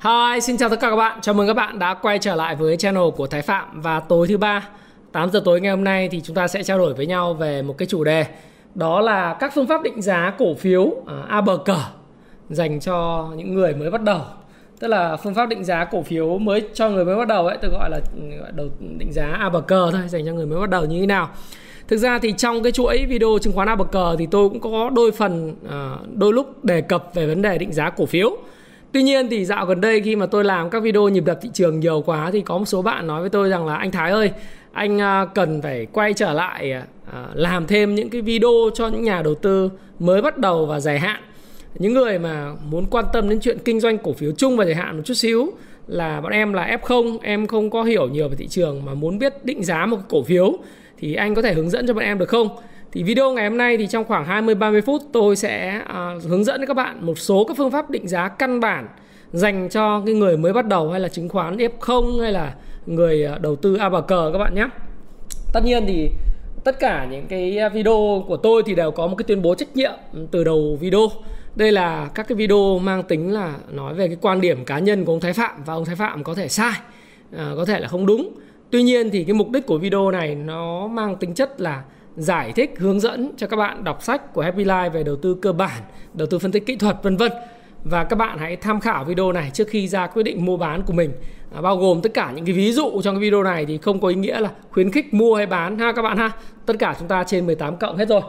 Hi, xin chào tất cả các bạn. Chào mừng các bạn đã quay trở lại với channel của Thái Phạm và tối thứ ba 8 giờ tối ngày hôm nay thì chúng ta sẽ trao đổi với nhau về một cái chủ đề đó là các phương pháp định giá cổ phiếu à, a bờ cờ dành cho những người mới bắt đầu. Tức là phương pháp định giá cổ phiếu mới cho người mới bắt đầu ấy, tôi gọi là đầu định giá a bờ cờ thôi, dành cho người mới bắt đầu như thế nào. Thực ra thì trong cái chuỗi video chứng khoán a bờ cờ thì tôi cũng có đôi phần à, đôi lúc đề cập về vấn đề định giá cổ phiếu Tuy nhiên thì dạo gần đây khi mà tôi làm các video nhịp đập thị trường nhiều quá thì có một số bạn nói với tôi rằng là anh Thái ơi, anh à, cần phải quay trở lại à, à, làm thêm những cái video cho những nhà đầu tư mới bắt đầu và dài hạn. Những người mà muốn quan tâm đến chuyện kinh doanh cổ phiếu chung và dài hạn một chút xíu là bọn em là F0, em không có hiểu nhiều về thị trường mà muốn biết định giá một cổ phiếu thì anh có thể hướng dẫn cho bọn em được không? Thì video ngày hôm nay thì trong khoảng 20 30 phút tôi sẽ uh, hướng dẫn các bạn một số các phương pháp định giá căn bản dành cho cái người mới bắt đầu hay là chứng khoán F0 hay là người à, đầu tư A cờ các bạn nhé. Tất nhiên thì tất cả những cái video của tôi thì đều có một cái tuyên bố trách nhiệm từ đầu video. Đây là các cái video mang tính là nói về cái quan điểm cá nhân của ông Thái Phạm và ông Thái Phạm có thể sai, à, có thể là không đúng. Tuy nhiên thì cái mục đích của video này nó mang tính chất là giải thích hướng dẫn cho các bạn đọc sách của Happy Life về đầu tư cơ bản, đầu tư phân tích kỹ thuật vân vân. Và các bạn hãy tham khảo video này trước khi ra quyết định mua bán của mình. À, bao gồm tất cả những cái ví dụ trong cái video này thì không có ý nghĩa là khuyến khích mua hay bán ha các bạn ha. Tất cả chúng ta trên 18 cộng hết rồi.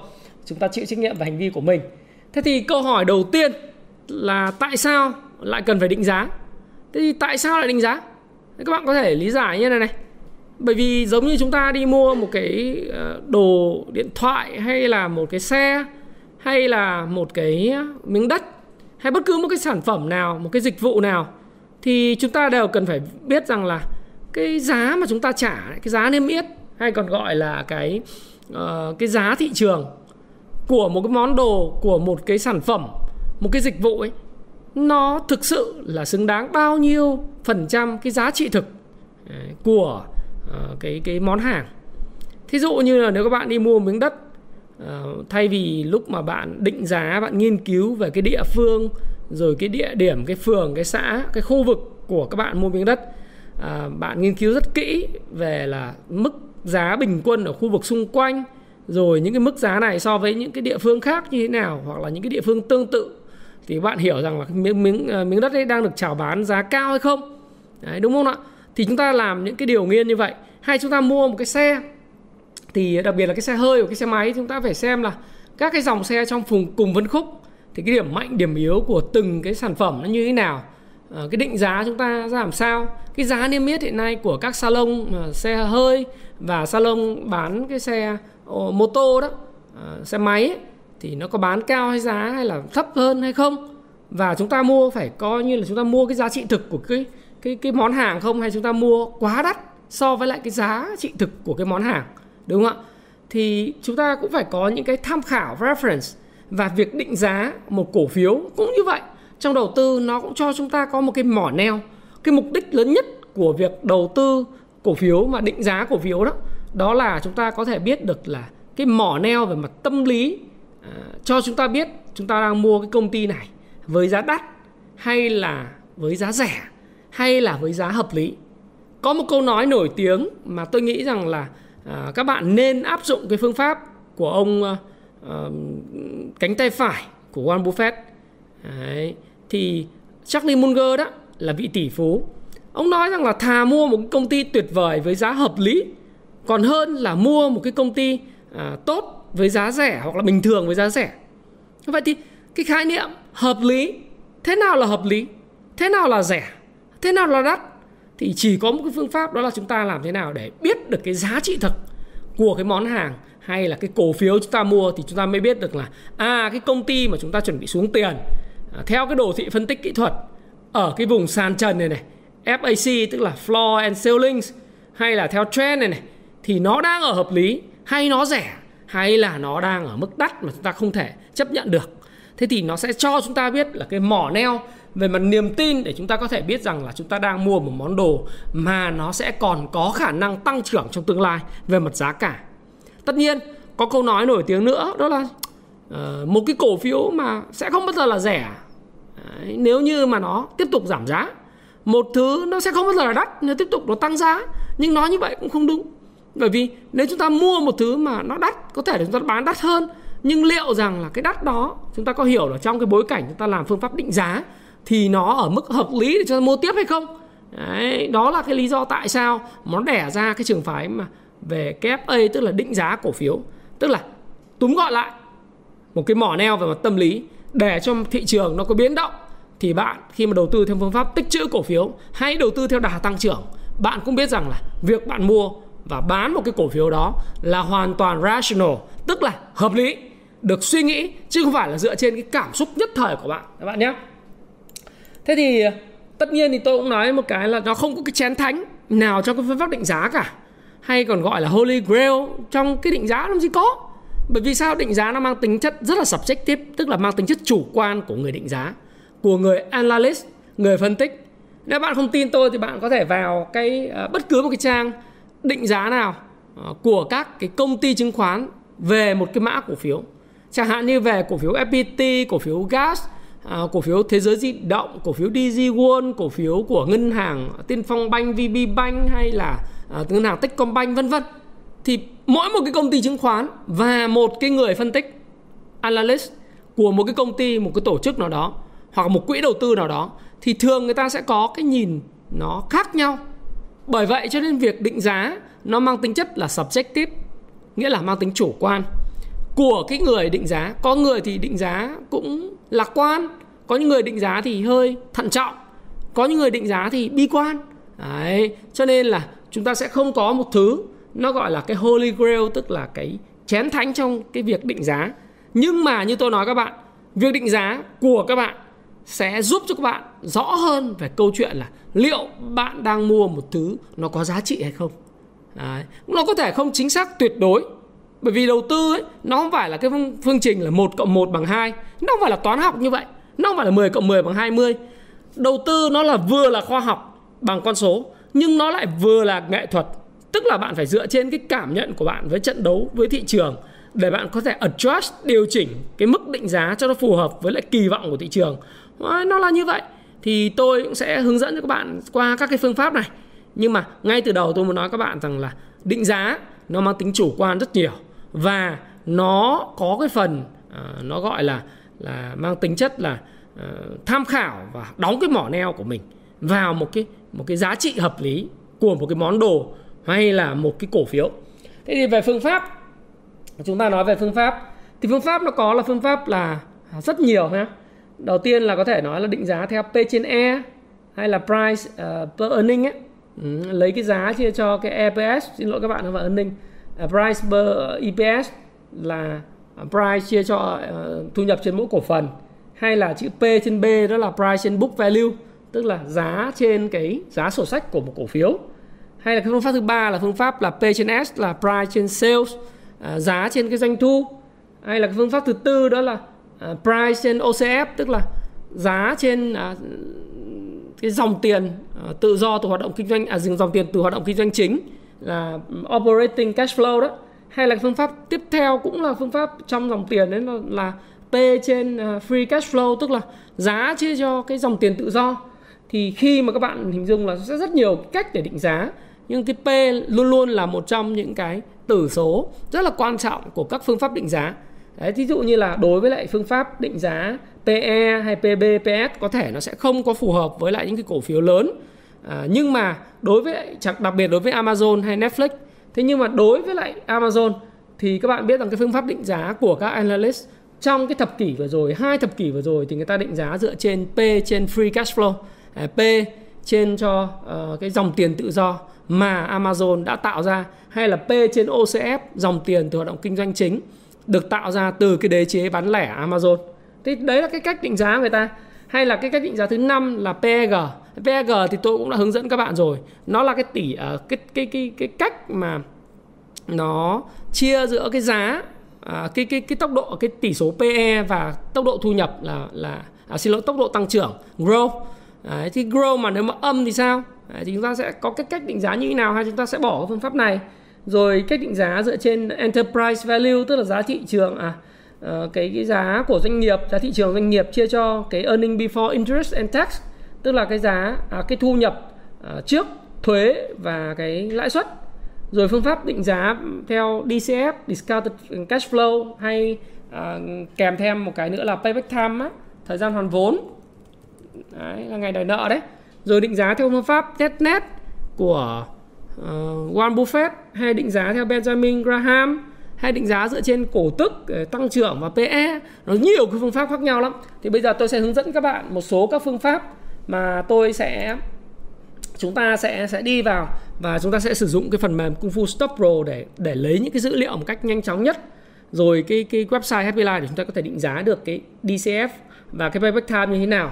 Chúng ta chịu trách nhiệm về hành vi của mình. Thế thì câu hỏi đầu tiên là tại sao lại cần phải định giá? Thế thì tại sao lại định giá? Thế các bạn có thể lý giải như này này bởi vì giống như chúng ta đi mua một cái ờ, đồ điện thoại hay là một cái xe hay là một cái miếng đất hay bất cứ một cái sản phẩm nào một cái dịch vụ nào thì chúng ta đều cần phải biết rằng là cái giá mà chúng ta trả cái giá niêm yết hay còn gọi là cái uh, cái giá thị trường của một cái món đồ của một cái sản phẩm một cái dịch vụ ấy nó thực sự là xứng đáng bao nhiêu phần trăm cái giá trị thực ờ, của uh, cái cái món hàng. Thí dụ như là nếu các bạn đi mua miếng đất uh, thay vì lúc mà bạn định giá bạn nghiên cứu về cái địa phương rồi cái địa điểm cái phường cái xã cái khu vực của các bạn mua miếng đất ờ, bạn nghiên cứu rất kỹ về là mức giá bình quân ở khu vực xung quanh rồi những cái mức giá này so với những cái địa phương khác như thế nào hoặc là những cái địa phương tương tự thì bạn hiểu rằng là miếng miếng miếng đất ấy đang được chào bán giá cao hay không. Đấy, đúng không ạ? Thì chúng ta làm những cái điều nghiên như vậy. Hay chúng ta mua một cái xe thì đặc biệt là cái xe hơi và cái xe máy chúng ta phải xem là các cái dòng xe trong vùng cùng phân khúc thì cái điểm mạnh điểm yếu của từng cái sản phẩm nó như thế nào à, cái định giá chúng ta ra làm sao cái giá niêm yết hiện nay của các salon ờ, xe hơi và salon bán cái xe ô, mô tô đó à, xe máy ấy, thì nó có bán cao hay giá hay là thấp hơn hay không? Và chúng ta mua phải coi như là chúng ta mua cái giá trị thực của cái cái cái món hàng không hay chúng ta mua quá đắt so với lại cái giá trị thực của cái món hàng đúng không ạ? Thì chúng ta cũng phải có những cái tham khảo reference và việc định giá một cổ phiếu cũng như vậy. Trong đầu tư nó cũng cho chúng ta có một cái mỏ neo cái mục đích lớn nhất của việc đầu tư cổ phiếu mà định giá cổ phiếu đó đó là chúng ta có thể biết được là cái mỏ neo về mặt tâm lý à, cho chúng ta biết chúng ta đang mua cái công ty này với giá đắt hay là với giá rẻ hay là với giá hợp lý? Có một câu nói nổi tiếng mà tôi nghĩ rằng là à, các bạn nên áp dụng cái phương pháp của ông à, à, cánh tay phải của Warren Buffett. Đấy. thì Charlie Munger đó là vị tỷ phú. Ông nói rằng là thà mua một cái công ty tuyệt vời với giá hợp lý còn hơn là mua một cái công ty à, tốt với giá rẻ hoặc là bình thường với giá rẻ. Vậy thì cái khái niệm hợp lý thế nào là hợp lý thế nào là rẻ? Thế nào là đắt? Thì chỉ có một cái phương pháp đó là chúng ta làm thế nào để biết được cái giá trị thực của cái món hàng hay là cái cổ phiếu chúng ta mua thì chúng ta mới biết được là à cái công ty mà chúng ta chuẩn bị xuống tiền à, theo cái đồ thị phân tích kỹ thuật ở cái vùng sàn trần này này FAC tức là floor and ceilings hay là theo trend này này thì nó đang ở hợp lý hay nó rẻ hay là nó đang ở mức đắt mà chúng ta không thể chấp nhận được. Thế thì nó sẽ cho chúng ta biết là cái mỏ neo về mặt niềm tin để chúng ta có thể biết rằng là chúng ta đang mua một món đồ mà nó sẽ còn có khả năng tăng trưởng trong tương lai về mặt giá cả. Tất nhiên có câu nói nổi tiếng nữa đó là uh, một cái cổ phiếu mà sẽ không bao giờ là rẻ. Đấy, nếu như mà nó tiếp tục giảm giá một thứ nó sẽ không bao giờ là đắt nếu tiếp tục nó tăng giá. Nhưng nói như vậy cũng không đúng. Bởi vì nếu chúng ta mua một thứ mà nó đắt có thể là chúng ta bán đắt hơn nhưng liệu rằng là cái đắt đó chúng ta có hiểu là trong cái bối cảnh chúng ta làm phương pháp định giá thì nó ở mức hợp lý để cho mua tiếp hay không? Đấy, đó là cái lý do tại sao nó đẻ ra cái trường phái mà về KFA tức là định giá cổ phiếu. Tức là túm gọi lại một cái mỏ neo về mặt tâm lý để cho thị trường nó có biến động. Thì bạn khi mà đầu tư theo phương pháp tích trữ cổ phiếu hay đầu tư theo đà tăng trưởng. Bạn cũng biết rằng là việc bạn mua và bán một cái cổ phiếu đó là hoàn toàn rational tức là hợp lý được suy nghĩ chứ không phải là dựa trên cái cảm xúc nhất thời của bạn. Các bạn nhé thế thì ờ, tất nhiên thì tôi cũng nói một cái là nó không có cái chén thánh nào trong cái phương pháp định giá cả. Hay còn gọi là holy grail, trong cái định giá làm gì có. Bởi vì sao? Định giá nó mang tính chất rất là subjective, tức là mang tính chất chủ quan của người định giá, của người analyst, người phân tích. Nếu bạn không tin tôi thì bạn có thể vào cái ờ, bất cứ một cái trang định giá nào ờ, của các cái công ty chứng khoán về một cái mã cổ phiếu. Chẳng hạn như về cổ phiếu FPT cổ phiếu gas à, cổ phiếu thế giới di động cổ phiếu DG World cổ phiếu của ngân hàng Tiên Phong Bank VB Bank hay là à, ngân hàng Techcombank vân vân. Thì mỗi một cái công ty chứng khoán và một cái người phân tích analyst của một cái công ty một cái tổ chức nào đó hoặc một quỹ đầu tư nào đó thì thường người ta sẽ có cái nhìn nó khác nhau. Bởi vậy cho nên việc định giá nó mang tính chất là subjective nghĩa là mang tính chủ quan của cái người định giá. Có người thì định giá cũng lạc quan, có những người định giá thì hơi thận trọng, có những người định giá thì bi quan. Đấy, cho nên là chúng ta sẽ không có một thứ nó gọi là cái holy grail, tức là cái chén thánh trong cái việc định giá. Nhưng mà như tôi nói các bạn, việc định giá của các bạn sẽ giúp cho các bạn rõ hơn về câu chuyện là liệu bạn đang mua một thứ nó có giá trị hay không. Đấy. nó có thể không chính xác tuyệt đối bởi vì đầu tư ấy, nó không phải là cái phương trình là 1 cộng 1 bằng 2 nó không phải là toán học như vậy. Nó không phải là 10 cộng 10 bằng 20 đầu tư nó là vừa là khoa học bằng con số, nhưng nó lại vừa là nghệ thuật. Tức là bạn phải dựa trên cái cảm nhận của bạn với trận đấu, với thị trường, để bạn có thể adjust, điều chỉnh cái mức định giá cho nó phù hợp với lại kỳ vọng của thị trường. Nó là như vậy. Thì tôi cũng sẽ hướng dẫn cho các bạn qua các cái phương pháp này. Nhưng mà ngay từ đầu tôi muốn nói các bạn rằng là định giá nó mang tính chủ quan rất nhiều và nó có cái phần uh, nó gọi là là mang tính chất là uh, tham khảo và đóng cái mỏ neo của mình vào một cái một cái giá trị hợp lý của một cái món đồ hay là một cái cổ phiếu. Thế thì về phương pháp chúng ta nói về phương pháp. Thì phương pháp nó có là phương pháp là rất nhiều ha. Đầu tiên là có thể nói là định giá theo P trên E hay là price uh, per earning ấy. Ừ, lấy cái giá chia cho cái EPS xin lỗi các bạn và earning. À, price per EPS là à, price chia cho uh, thu nhập trên mỗi cổ phần hay là chữ P trên B đó là price trên book value tức là giá trên cái giá sổ sách của một cổ phiếu. Hay là cái phương pháp thứ ba là phương pháp là P trên S là price trên sales uh, giá trên cái doanh thu. Hay là cái phương pháp thứ tư đó là uh, price trên OCF tức là giá trên uh, cái dòng tiền uh, tự do từ hoạt động kinh doanh à dòng tiền từ hoạt động kinh doanh chính là operating cash flow đó hay là phương pháp tiếp theo cũng là phương pháp trong dòng tiền đấy là, là P trên ờ, free cash flow tức là giá chia cho cái dòng tiền tự do. Thì khi mà các bạn hình dung là sẽ rất nhiều cách để định giá nhưng cái P luôn luôn là một trong những cái tử số rất là quan trọng của các phương pháp định giá. Đấy, thí dụ như là đối với lại phương pháp định giá PE hay PB, PS có thể nó sẽ không có phù hợp với lại những cái cổ phiếu lớn à, nhưng mà đối với chẳng đặc biệt đối với Amazon hay Netflix thế nhưng mà đối với lại Amazon thì các bạn biết rằng cái phương pháp định giá của các analyst trong cái thập kỷ vừa rồi hai thập kỷ vừa rồi thì người ta định giá dựa trên P trên free cash flow à, P trên cho uh, cái dòng tiền tự do mà Amazon đã tạo ra hay là P trên OCF dòng tiền từ hoạt động kinh doanh chính được tạo ra từ cái đế chế bán lẻ Amazon. Thì đấy là cái cách định giá người ta. hay là cái cách định giá thứ năm là PEG VAG thì tôi cũng đã hướng dẫn các bạn rồi. Nó là cái tỷ uh, à, cái cái cái cái cách mà nó chia giữa cái giá à, cái cái cái tốc độ cái tỷ số PE và tốc độ thu nhập là là à, xin lỗi tốc độ tăng trưởng grow Đấy, thì grow mà nếu mà âm thì sao? Đấy, thì chúng ta sẽ có cái cách định giá như thế nào hay chúng ta sẽ bỏ cái phương pháp này? Rồi cách định giá dựa trên enterprise value tức là giá thị trường à ờ, cái cái giá của doanh nghiệp giá thị trường doanh nghiệp chia cho cái earning before interest and tax tức là cái giá à, cái thu nhập à, trước thuế và cái lãi suất. Rồi phương pháp định giá theo DCF discounted cash flow hay à, kèm thêm một cái nữa là payback time á, thời gian hoàn vốn. Đấy, là ngày đòi nợ đấy. Rồi định giá theo phương pháp net net của uh, Warren Buffett hay định giá theo Benjamin Graham hay định giá dựa trên cổ tức ờ, tăng trưởng và PE nó nhiều cái phương pháp khác nhau lắm. Thì bây giờ tôi sẽ hướng dẫn các bạn một số các phương pháp mà tôi sẽ, chúng ta sẽ sẽ đi vào và chúng ta sẽ sử dụng cái phần mềm Kung Fu Stop Pro để để lấy những cái dữ liệu một cách nhanh chóng nhất. Rồi cái cái website Happy Life để chúng ta có thể định giá được cái DCF và cái payback time như thế nào.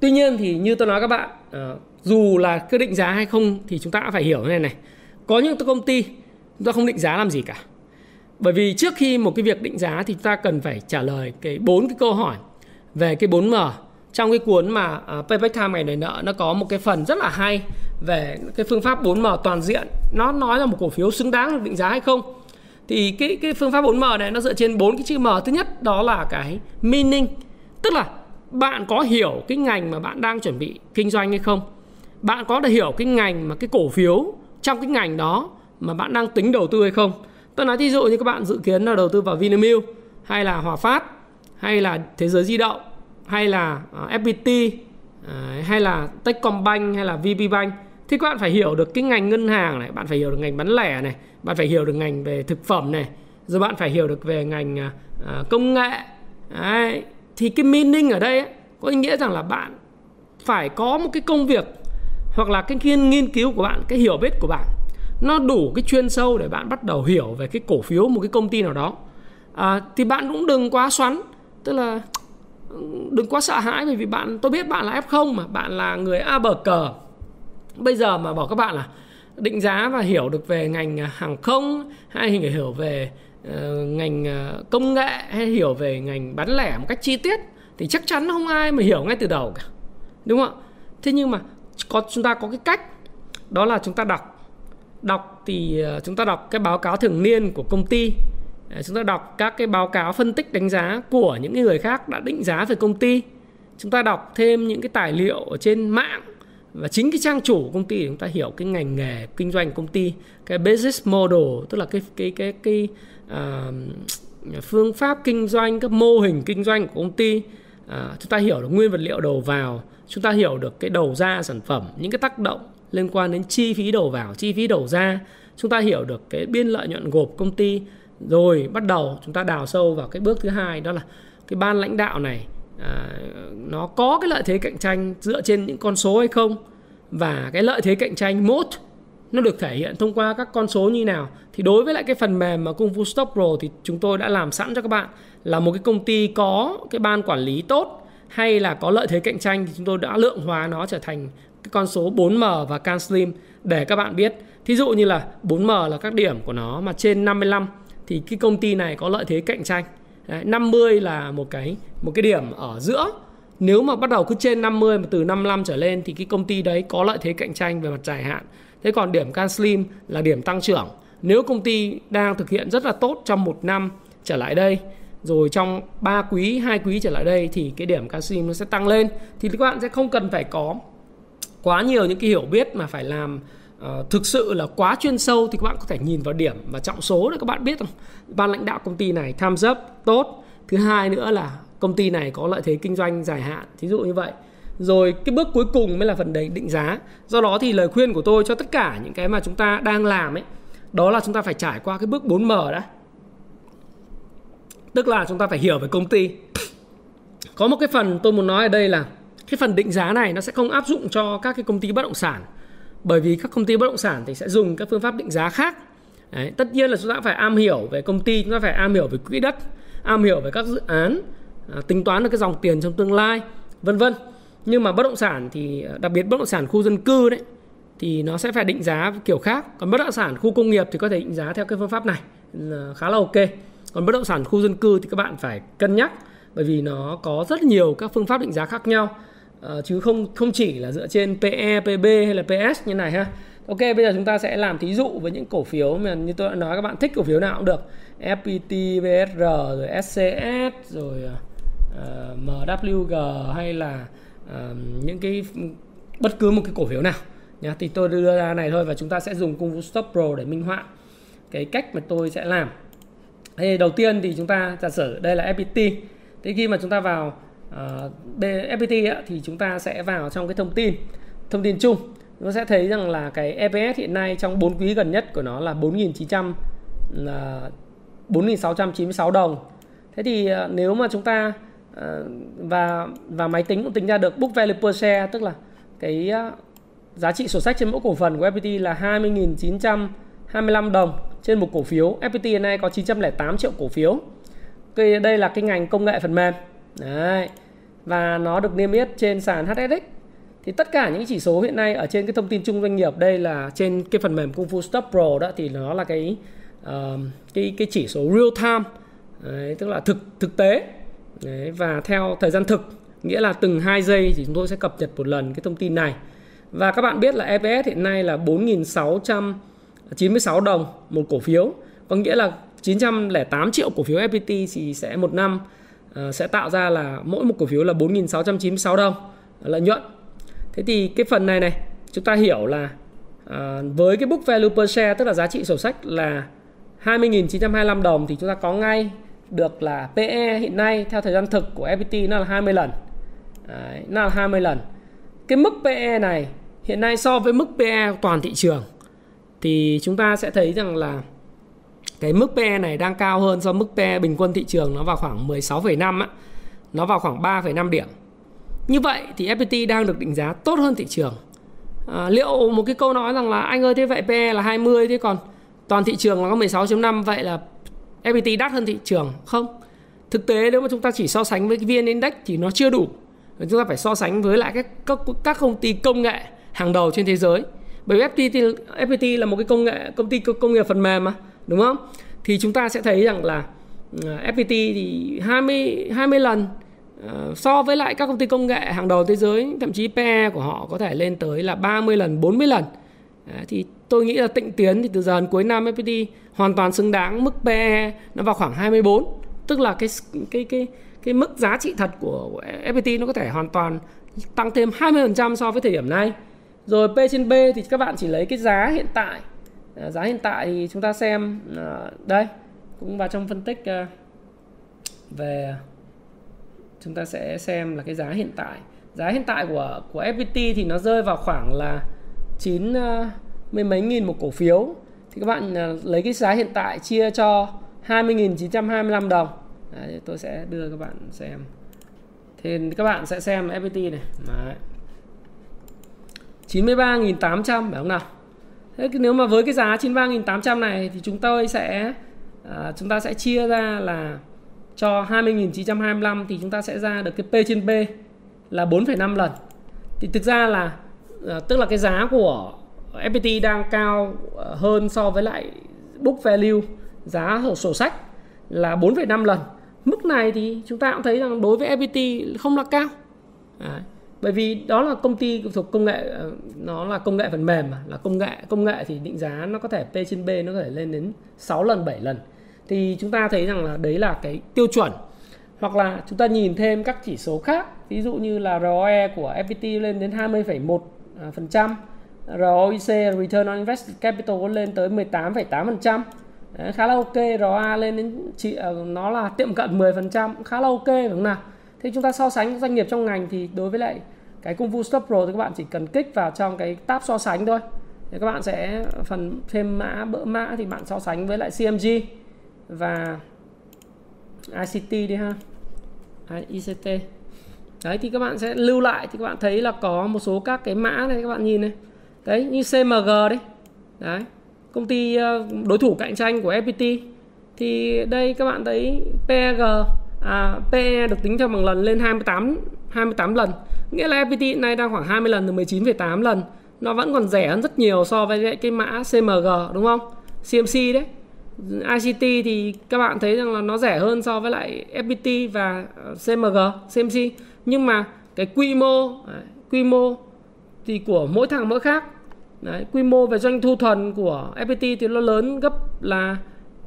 Tuy nhiên thì như tôi nói các bạn ờ, dù là cứ định giá hay không thì chúng ta phải hiểu thế này này. Có những công ty chúng ta không định giá làm gì cả. Bởi vì trước khi một cái việc định giá thì chúng ta cần phải trả lời cái bốn cái câu hỏi về cái 4M trong cái cuốn mà uh, Payback Time ngày đòi nợ nó có một cái phần rất là hay về cái phương pháp 4M toàn diện. Nó nói là một cổ phiếu xứng đáng được định giá hay không? Thì cái cái phương pháp 4M này nó dựa trên bốn cái chữ M. Thứ nhất đó là cái meaning. Tức là bạn có hiểu cái ngành mà bạn đang chuẩn bị kinh doanh hay không? Bạn có được hiểu cái ngành mà cái cổ phiếu trong cái ngành đó mà bạn đang tính đầu tư hay không? Tôi nói thí dụ như các bạn dự kiến là đầu tư vào Vinamilk hay là Hòa Phát hay là Thế giới di động hay là ờ, FPT ờ, hay là Techcombank hay là VPBank thì các bạn phải hiểu được cái ngành ngân hàng này bạn phải hiểu được ngành bán lẻ này bạn phải hiểu được ngành về thực phẩm này rồi bạn phải hiểu được về ngành ờ, công nghệ Đấy. thì cái meaning ở đây ấy, có ý nghĩa rằng là bạn phải có một cái công việc hoặc là cái nghiên nghiên cứu của bạn cái hiểu biết của bạn nó đủ cái chuyên sâu để bạn bắt đầu hiểu về cái cổ phiếu một cái công ty nào đó à, thì bạn cũng đừng quá xoắn tức là đừng quá sợ hãi bởi vì bạn tôi biết bạn là f0 mà bạn là người a bờ cờ bây giờ mà bảo các bạn là định giá và hiểu được về ngành à, hàng không hay hiểu về uh, ngành ờ, công nghệ hay hiểu về ngành bán lẻ một cách chi tiết thì chắc chắn không ai mà hiểu ngay từ đầu cả. Đúng không ạ? Thế nhưng mà có chúng ta có cái cách đó là chúng ta đọc. Đọc thì ờ, chúng ta đọc cái báo cáo thường niên của công ty. Ờ, chúng ta đọc các cái báo cáo phân tích đánh giá của những người khác đã định giá về công ty. Chúng ta đọc thêm những cái tài liệu ở trên mạng và chính cái trang chủ của công ty chúng ta hiểu cái ngành nghề kinh doanh công ty cái business model tức là cái cái cái cái uh, phương pháp kinh doanh các mô hình kinh doanh của công ty. Uh, chúng ta hiểu được nguyên vật liệu đầu vào chúng ta hiểu được cái đầu ra sản phẩm những cái tác động liên quan đến chi phí đầu vào chi phí đầu ra. Chúng ta hiểu được cái biên lợi nhuận gộp công ty rồi bắt đầu chúng ta đào sâu vào cái bước thứ hai đó là cái ban lãnh đạo này à, nó có cái lợi thế cạnh tranh dựa trên những con số hay không và cái lợi thế cạnh tranh mốt nó được thể hiện thông qua các con số như nào thì đối với lại cái phần mềm mà Kung Fu Stop Pro thì chúng tôi đã làm sẵn cho các bạn là một cái công ty có cái ban quản lý tốt hay là có lợi thế cạnh tranh thì chúng tôi đã lượng hóa nó trở thành cái con số 4M và Can Slim để các bạn biết. Thí dụ như là 4M là các điểm của nó mà trên 55 thì cái công ty này có lợi thế cạnh tranh. Đấy, 50 là một cái một cái điểm ở giữa. Nếu mà bắt đầu cứ trên 50 mà từ 55 trở lên thì cái công ty đấy có lợi thế cạnh tranh về mặt dài hạn. Thế còn điểm Can Slim là điểm tăng trưởng. Nếu công ty đang thực hiện rất là tốt trong một năm trở lại đây rồi trong 3 quý, 2 quý trở lại đây thì cái điểm Can Slim nó sẽ tăng lên thì các bạn sẽ không cần phải có quá nhiều những cái hiểu biết mà phải làm uh, thực sự là quá chuyên sâu thì các bạn có thể nhìn vào điểm và trọng số để các bạn biết không ban lãnh đạo công ty này tham dấp tốt. Thứ hai nữa là công ty này có lợi thế kinh doanh dài hạn thí dụ như vậy. Rồi cái bước cuối cùng mới là phần đấy định giá. Do đó thì lời khuyên của tôi cho tất cả những cái mà chúng ta đang làm ấy đó là chúng ta phải trải qua cái bước 4M đã. Tức là chúng ta phải hiểu về công ty. Có một cái phần tôi muốn nói ở đây là cái phần định giá này nó sẽ không áp dụng cho các cái công ty bất động sản bởi vì các công ty bất động sản thì sẽ dùng các phương pháp định giá khác. Đấy, tất nhiên là chúng ta phải am hiểu về công ty chúng ta phải am hiểu về quỹ đất am hiểu về các dự án à, tính toán được cái dòng tiền trong tương lai vân vân. Nhưng mà bất động sản thì à, đặc biệt bất động sản khu dân cư đấy thì nó sẽ phải định giá kiểu khác. Còn bất động sản khu công nghiệp thì có thể định giá theo cái phương pháp này là khá là ok. Còn bất động sản khu dân cư thì các bạn phải cân nhắc bởi vì nó có rất nhiều các phương pháp định giá khác nhau. Ờ, chứ không không chỉ là dựa trên PE, PB hay là PS như này ha. Ok, bây giờ chúng ta sẽ làm thí dụ với những cổ phiếu mà như tôi đã nói các bạn thích cổ phiếu nào cũng được. FPT, VSR, rồi SCS, rồi ờ, ờ, uh, MWG hay là uh, những cái bất cứ một cái cổ phiếu nào nhá. Thì tôi đưa ra này thôi và chúng ta sẽ dùng công cụ Stop Pro để minh họa cái cách mà tôi sẽ làm. Thì đầu tiên thì chúng ta giả sử đây là FPT. Thế khi mà chúng ta vào Ờ, uh, FPT á, thì chúng ta sẽ vào trong cái thông tin thông tin chung. Nó sẽ thấy rằng là cái EPS hiện nay trong 4 quý gần nhất của nó là 4.900 là 4.696 đồng. Thế thì uh, nếu mà chúng ta uh, và và máy tính cũng tính ra được book value per share tức là cái uh, giá trị sổ sách trên mỗi cổ phần của FPT là 20.925 đồng trên một cổ phiếu. FPT hiện nay có 908 triệu cổ phiếu. Đây là cái ngành công nghệ phần mềm. Đấy. Và nó được niêm yết trên sàn HSX. Thì tất cả những chỉ số hiện nay ở trên cái thông tin chung doanh nghiệp đây là trên cái phần mềm Kung Fu Stop Pro đó thì nó là cái uh, cái cái chỉ số real time. Đấy, tức là thực thực tế. Đấy, và theo thời gian thực, nghĩa là từng 2 giây thì chúng tôi sẽ cập nhật một lần cái thông tin này. Và các bạn biết là EPS hiện nay là 4.696 đồng một cổ phiếu. Có nghĩa là 908 triệu cổ phiếu FPT thì sẽ một năm Ờ, sẽ tạo ra là mỗi một cổ phiếu là 4.696 đồng lợi nhuận. Thế thì cái phần này này chúng ta hiểu là à, với cái book value per share tức là giá trị sổ sách là 20.925 đồng thì chúng ta có ngay được là PE hiện nay theo thời gian thực của FPT nó là 20 lần. Đấy, nó là 20 lần. Cái mức PE này hiện nay so với mức PE toàn thị trường thì chúng ta sẽ thấy rằng là cái mức PE này đang cao hơn so với mức PE bình quân thị trường nó vào khoảng 16,5 á. Nó vào khoảng 3,5 điểm. Như vậy thì FPT đang được định giá tốt hơn thị trường. À, liệu một cái câu nói rằng là anh ơi thế vậy PE là 20 thế còn toàn thị trường là có 16.5 vậy là FPT đắt hơn thị trường không? Thực tế nếu mà chúng ta chỉ so sánh với cái VN Index thì nó chưa đủ. Chúng ta phải so sánh với lại các các, các công ty công nghệ hàng đầu trên thế giới. Bởi vì FPT FPT là một cái công nghệ công ty công nghiệp phần mềm mà đúng không? Thì chúng ta sẽ thấy rằng là ờ, FPT thì 20 20 lần ờ, so với lại các công ty công nghệ hàng đầu thế giới, thậm chí PE của họ có thể lên tới là 30 lần 40 lần. Ờ, thì tôi nghĩ là tịnh tiến thì từ giờ đến cuối năm FPT hoàn toàn xứng đáng mức PE nó vào khoảng 24 tức là cái cái cái cái mức giá trị thật của FPT nó có thể hoàn toàn tăng thêm 20% so với thời điểm này. Rồi P trên B thì các bạn chỉ lấy cái giá hiện tại à, giá hiện tại thì chúng ta xem à, đây cũng vào trong phân tích à, về chúng ta sẽ xem là cái giá hiện tại. Giá hiện tại của của FPT thì nó rơi vào khoảng là chín mươi mấy nghìn một cổ phiếu. Thì các bạn lấy cái giá hiện tại chia cho 20.925 đồng. Đấy, tôi sẽ đưa các bạn xem. Thì các bạn sẽ xem FPT này. Đấy. 93.800 phải không nào? Thế nếu mà với cái giá 93.800 này thì chúng tôi sẽ à, chúng ta sẽ chia ra là cho 20.925 thì chúng ta sẽ ra được cái P trên B là 4,5 lần. Thì thực ra là à, tức là cái giá của FPT đang cao à, hơn so với lại book value giá ở sổ sách là 4,5 lần. Mức này thì chúng ta cũng thấy rằng đối với FPT không là cao. Đấy bởi vì đó là công ty thuộc công nghệ ờ, nó là công nghệ phần mềm mà là công nghệ công nghệ thì định giá nó có thể P trên B nó có thể lên đến 6 lần 7 lần. Thì chúng ta thấy rằng là đấy là cái tiêu chuẩn. Hoặc là chúng ta nhìn thêm các chỉ số khác ví dụ như là ROE của FPT lên đến 20,1 à, phần trăm ROIC Return on Invested Capital lên tới 18,8 ờ, phần trăm. Khá là ok ROA lên đến chị nó là tiệm cận 10 phần trăm khá là ok đúng không nào? Thế chúng ta so sánh doanh nghiệp trong ngành thì đối với lại cái công vụ stop pro thì các bạn chỉ cần kích vào trong cái tab so sánh thôi. Thì các bạn sẽ phần thêm mã, bỡ mã thì bạn so sánh với lại CMG và ICT đi ha. ICT đấy, thì các bạn sẽ lưu lại thì các bạn thấy là có một số các cái mã này các bạn nhìn này. Đấy, như CMG đấy đấy, công ty ờ, đối thủ cạnh tranh của FPT thì đây các bạn thấy PG à, PE được tính theo bằng lần lên 28 28 lần. Nghĩa là FPT hiện nay đang khoảng 20 lần từ 19,8 lần. Nó vẫn còn rẻ hơn rất nhiều so với cái mã CMG đúng không? CMC đấy. ICT thì các bạn thấy rằng là nó rẻ hơn so với lại FPT và ờ, CMG CMC nhưng mà cái quy mô quy mô thì của mỗi thằng mỗi khác. Đấy, quy mô về doanh thu thuần của FPT thì nó lớn gấp là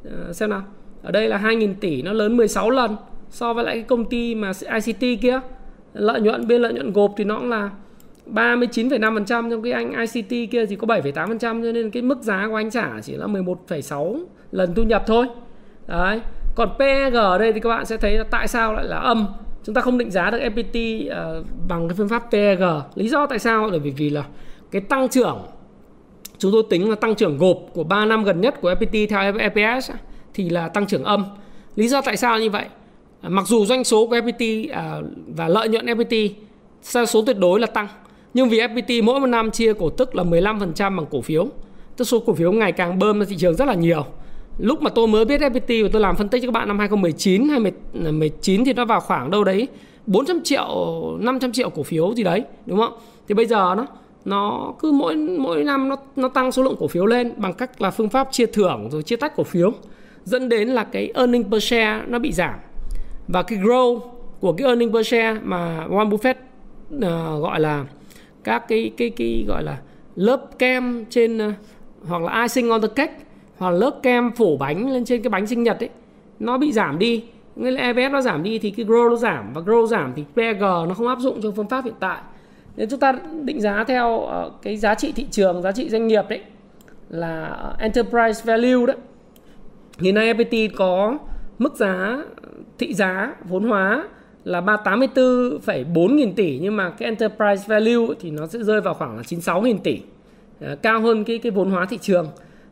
ờ, xem nào. Ở đây là 2.000 tỷ nó lớn 16 lần so với lại cái công ty mà ICT kia lợi nhuận bên lợi nhuận gộp thì nó cũng là 39,5% trong cái anh ICT kia thì có 7,8% cho nên cái mức giá của anh trả chỉ là 11,6 lần thu nhập thôi. Đấy. Còn PEG ở đây thì các bạn sẽ thấy là tại sao lại là âm. Chúng ta không định giá được FPT uh, ờ, bằng cái phương pháp PEG. Lý do tại sao? Là vì vì là cái tăng trưởng chúng tôi tính là tăng trưởng gộp của 3 năm gần nhất của FPT theo EPS thì là tăng trưởng âm. Lý do tại sao như vậy? Mặc dù doanh số của FPT à, và lợi nhuận FPT số tuyệt đối là tăng, nhưng vì FPT mỗi một năm chia cổ tức là 15% bằng cổ phiếu. Tức số cổ phiếu ngày càng bơm ra thị trường rất là nhiều. Lúc mà tôi mới biết FPT và tôi làm phân tích cho các bạn năm 2019 2019 à, thì nó vào khoảng đâu đấy 400 triệu 500 triệu cổ phiếu gì đấy, đúng không? Thì bây giờ nó nó cứ mỗi mỗi năm nó nó tăng số lượng cổ phiếu lên bằng cách là phương pháp chia thưởng rồi chia tách cổ phiếu, dẫn đến là cái earning per share nó bị giảm và cái grow của cái earning per share mà Warren Buffett uh, gọi là các cái cái cái gọi là lớp kem trên uh, hoặc là icing on the cake hoặc là lớp kem phủ bánh lên trên cái bánh sinh nhật ấy nó bị giảm đi. Nghĩa là EPS nó giảm đi thì cái grow nó giảm. Và grow giảm thì PEG nó không áp dụng cho phương pháp hiện tại. Nên chúng ta định giá theo uh, cái giá trị thị trường giá trị doanh nghiệp đấy là enterprise value đấy hiện nay FPT có mức giá thị giá vốn hóa là 384,4 nghìn tỷ nhưng mà cái enterprise value thì nó sẽ rơi vào khoảng là 96 nghìn tỷ. À, cao hơn cái cái vốn hóa thị trường.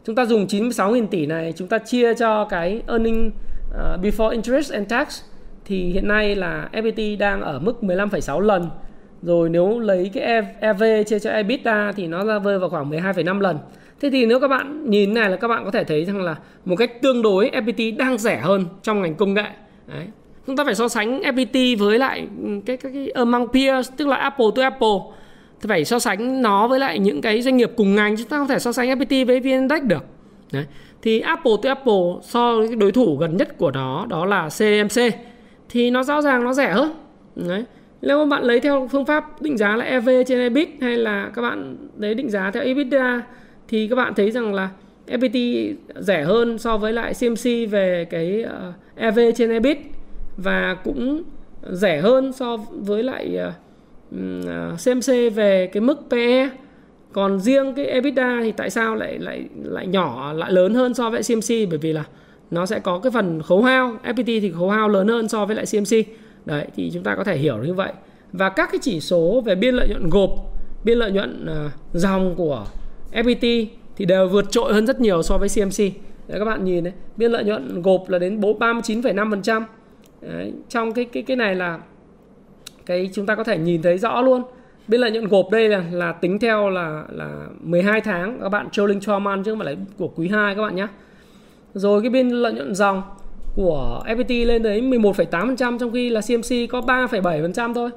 Chúng ta dùng 96 nghìn tỷ này chúng ta chia cho cái earning uh, before interest and tax thì hiện nay là FPT đang ở mức 15,6 lần. Rồi nếu lấy cái EV chia cho EBITDA thì nó ra rơi vào khoảng 12,5 lần. Thế thì nếu các bạn nhìn này là các bạn có thể thấy rằng là một cách tương đối FPT đang rẻ hơn trong ngành công nghệ. Đấy chúng ta phải so sánh FPT với lại ừ, cái cái, cái among peers tức là Apple to Apple thì phải so sánh nó với lại những cái doanh nghiệp cùng ngành chúng ta không thể so sánh FPT với VN Index được Đấy. thì Apple to Apple so với cái đối thủ gần nhất của nó đó là CMC thì nó rõ ràng nó rẻ hơn Đấy. nếu mà bạn lấy theo phương pháp định giá là EV trên EBIT hay là các bạn lấy định giá theo EBITDA thì các bạn thấy rằng là FPT rẻ hơn so với lại CMC về cái ờ, uh, EV trên EBIT và cũng rẻ hơn so với lại ờ, CMC ờ, về cái mức PE còn riêng cái EBITDA thì tại sao lại lại lại nhỏ lại lớn hơn so với CMC bởi vì là nó sẽ có cái phần khấu hao FPT thì khấu hao lớn hơn so với lại CMC đấy thì chúng ta có thể hiểu như vậy. Và các cái chỉ số về biên lợi nhuận gộp biên lợi nhuận uh, dòng của FPT thì đều vượt trội hơn rất nhiều so với CMC đấy các bạn nhìn đấy biên lợi nhuận gộp là đến 39,5% Đấy, trong cái cái cái này là cái chúng ta có thể nhìn thấy rõ luôn. Biên lợi nhuận gộp đây là là tính theo là là 12 tháng. Các bạn trailing 12 month chứ không phải là của quý 2 các bạn nhé rồi cái biên lợi nhuận dòng của FPT lên đến 11,8% trong khi là CMC có 3,7% thôi.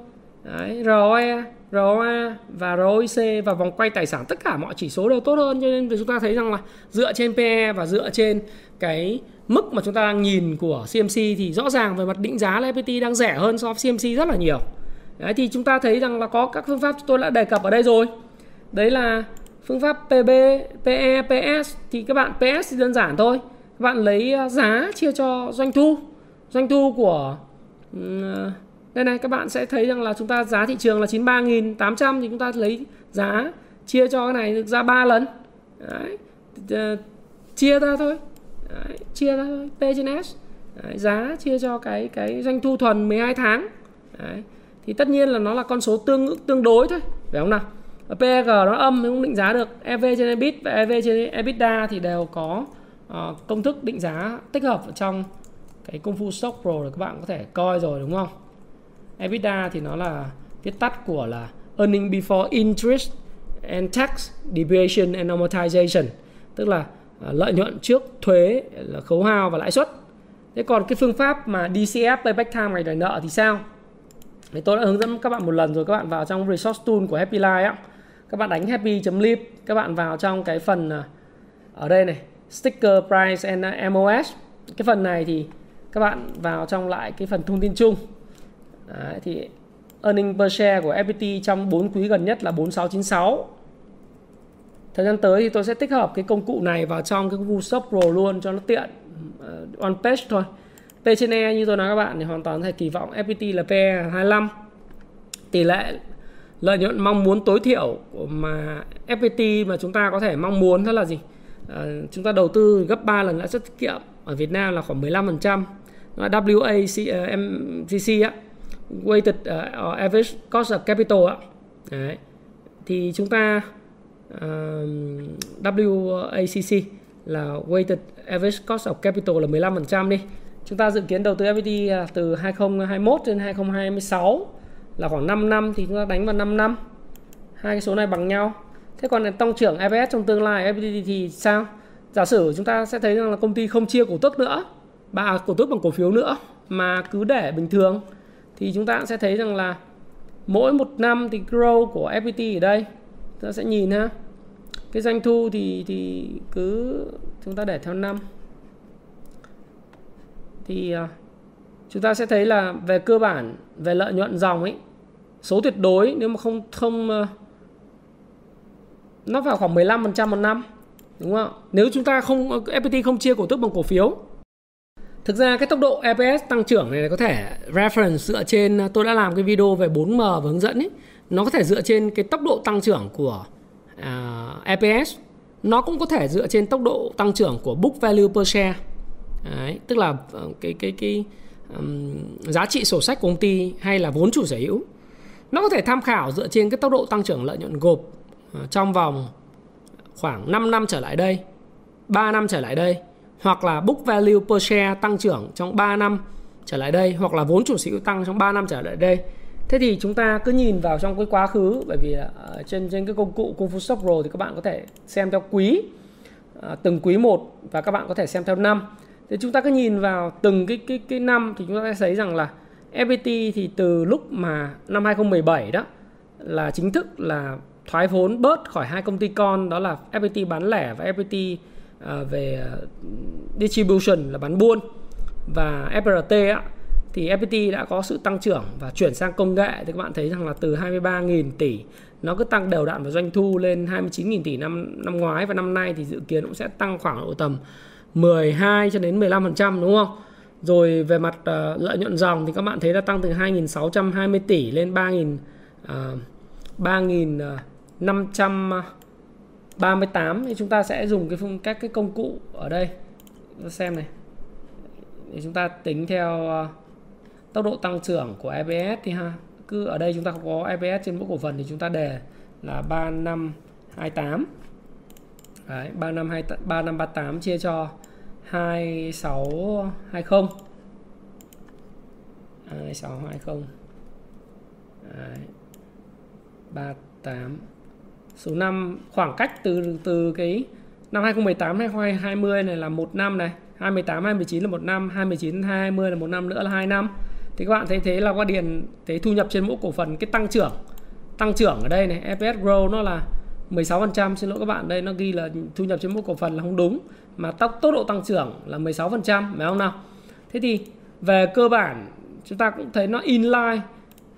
Đấy, ROE, ROA và ROIC và vòng quay tài sản tất cả mọi chỉ số đều tốt hơn cho nên chúng ta thấy rằng là dựa trên PE và dựa trên cái mức mà chúng ta đang nhìn của CMC thì rõ ràng về mặt định giá là FPT đang rẻ hơn so với CMC rất là nhiều. Đấy thì chúng ta thấy rằng là có các phương pháp tôi đã đề cập ở đây rồi. Đấy là phương pháp PB, PE, PS thì các bạn PS thì đơn giản thôi. Các bạn lấy à, giá chia cho doanh thu. Doanh thu của à, đây này các bạn sẽ thấy rằng là chúng ta giá thị trường là 93.800 thì chúng ta lấy giá chia cho cái này được ra 3 lần. Đấy. Ờ, chia ra thôi Đấy, chia ra thôi P trên S Đấy, giá chia cho cái cái doanh thu thuần 12 tháng Đấy. thì tất nhiên là nó là con số tương tương đối thôi phải không nào PEG nó âm thì không định giá được EV trên EBIT và EV trên EBITDA thì đều có uh, công thức định giá tích hợp ở trong cái công phu stock pro là các bạn có thể coi rồi đúng không EBITDA thì nó là viết tắt của là earning before interest and tax depreciation and amortization. Tức là à, lợi nhuận trước thuế là khấu hao và lãi suất. Thế còn cái phương pháp mà DCF payback time, ngày đòi nợ thì sao? Thì tôi đã hướng dẫn các bạn một lần rồi, các bạn vào trong resource tool của Happy Life á. Các bạn đánh happy.lib các bạn vào trong cái phần à, ở đây này, sticker price and à, MOS cái phần này thì các bạn vào trong lại cái phần thông tin chung. Đấy, thì earning per share của FPT trong 4 quý gần nhất là 4696 thời gian tới thì tôi sẽ tích hợp cái công cụ này vào trong cái Vushop Pro luôn cho nó tiện. Ờ, uh, on page thôi. P trên E như tôi nói các bạn thì hoàn toàn có thể kỳ vọng FPT là PE 25 tỷ lệ lợi nhuận mong muốn tối thiểu mà FPT mà chúng ta có thể mong muốn đó là gì? À, chúng ta đầu tư gấp 3 lần lãi suất tiết kiệm ở Việt Nam là khoảng 15% nó WACC ờ, á weighted uh, average cost of capital ạ, Đấy. thì chúng ta uh, WACC là weighted average cost of capital là 15% đi. Chúng ta dự kiến đầu tư FPT à, từ 2021 đến 2026 là khoảng 5 năm thì chúng ta đánh vào 5 năm. Hai cái số này bằng nhau. Thế còn tăng trưởng EPS trong tương lai FPT thì sao? Giả sử chúng ta sẽ thấy rằng là công ty không chia cổ tức nữa bà cổ tức bằng cổ phiếu nữa mà cứ để bình thường thì chúng ta sẽ thấy rằng là mỗi một năm thì grow của FPT ở đây, chúng ta sẽ nhìn ha. Cái doanh thu thì thì cứ chúng ta để theo năm. Thì à, chúng ta sẽ thấy là về cơ bản, về lợi nhuận dòng ấy, số tuyệt đối nếu mà không không à, nó vào khoảng 15% một năm, đúng không nếu chúng ta không FPT không chia cổ tức bằng cổ phiếu Thực ra cái tốc độ EPS tăng trưởng này có thể reference dựa trên à, tôi đã làm cái video về 4M và hướng dẫn ấy, nó có thể dựa trên cái tốc độ tăng trưởng của à, uh, EPS nó cũng có thể dựa trên tốc độ tăng trưởng của book value per share. Đấy, tức là ờ, cái cái cái um, giá trị sổ sách của công ty hay là vốn chủ sở hữu. Nó có thể tham khảo dựa trên cái tốc độ tăng trưởng lợi nhuận gộp uh, trong vòng khoảng 5 năm trở lại đây, 3 năm trở lại đây hoặc là book value per share tăng trưởng trong 3 năm trở lại đây hoặc là vốn chủ sở hữu tăng trong 3 năm trở lại đây. Thế thì chúng ta cứ nhìn vào trong cái quá khứ bởi vì à, ở trên trên cái công cụ Kung Fu Stock Pro thì các bạn có thể xem theo quý à, từng quý một và các bạn có thể xem theo năm. Thì chúng ta cứ nhìn vào từng cái cái cái năm thì chúng ta sẽ thấy rằng là FPT thì từ lúc mà năm 2017 đó là chính thức là thoái vốn bớt khỏi hai công ty con đó là FPT bán lẻ và FPT À, về à, distribution là bán buôn. Và FRT á, thì FPT đã có sự tăng trưởng và chuyển sang công nghệ. Thì các bạn thấy rằng là từ 23.000 tỷ nó cứ tăng đều đặn và doanh thu lên 29.000 tỷ năm năm ngoái. Và năm nay thì dự kiến cũng sẽ tăng khoảng độ tầm 12 cho đến 15% đúng không? Rồi về mặt uh, lợi nhuận dòng thì các bạn thấy đã tăng từ 2.620 tỷ lên 3.000 uh, 3.500 38 thì chúng ta sẽ dùng cái phương các cái công cụ ở đây. Xem này. Để chúng ta tính theo ờ, tốc độ tăng trưởng của EPS thì ha. Cứ ở đây chúng ta có EPS trên mỗi cổ phần thì chúng ta đề là 3528 Đấy, 35 3538 chia cho 2620 2620 Đấy, 38 số năm, khoảng cách từ từ cái năm 2018 2020 này là một năm này. 2018 2019 là một năm 2019 2020 là một năm nữa là hai năm. Thì các bạn thấy thế là qua điền thấy thu nhập trên mỗi cổ phần, cái tăng trưởng tăng trưởng ở đây này EPS grow nó là 16% xin lỗi các bạn, đây nó ghi là thu nhập trên mỗi cổ phần là không đúng, mà tốc tốc độ tăng trưởng là 16% phải không nào? Thế thì về cơ bản, chúng ta cũng thấy nó inline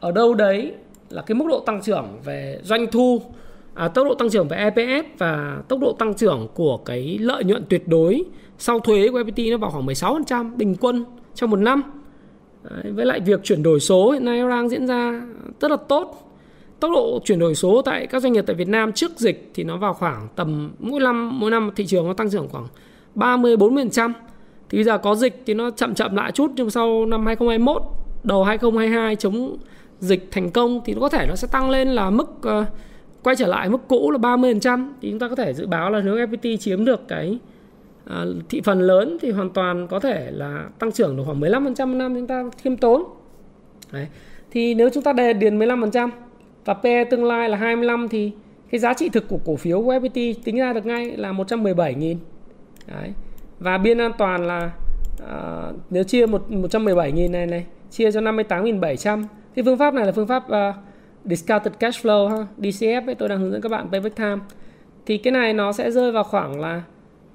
ở đâu đấy là cái mức độ tăng trưởng về doanh thu à, tốc độ tăng trưởng về EPS và tốc độ tăng trưởng của cái lợi nhuận tuyệt đối sau thuế của FPT nó vào khoảng 16% bình quân trong một năm. Đấy, với lại việc chuyển đổi số hiện nay đang diễn ra rất là tốt. Tốc độ chuyển đổi số tại các doanh nghiệp tại Việt Nam trước dịch thì nó vào khoảng tầm mỗi năm mỗi năm thị trường nó tăng trưởng khoảng 30 40%. Thì bây giờ có dịch thì nó chậm chậm lại chút nhưng sau năm 2021 đầu 2022 chống dịch thành công thì nó có thể nó sẽ tăng lên là mức uh, quay trở lại mức cũ là 30% thì chúng ta có thể dự báo là nếu FPT chiếm được cái à, thị phần lớn thì hoàn toàn có thể là tăng trưởng được khoảng 15% một năm chúng ta khiêm tốn. Đấy. Thì nếu chúng ta đề điền 15% và PE tương lai là 25 thì cái giá trị thực của cổ phiếu của FPT tính ra được ngay là 117.000. Đấy. Và biên an toàn là à, nếu chia một 117.000 này này chia cho 58.700 thì phương pháp này là phương pháp uh, discounted cash flow ha DCF ấy tôi đang hướng dẫn các bạn payback time. Thì cái này nó sẽ rơi vào khoảng là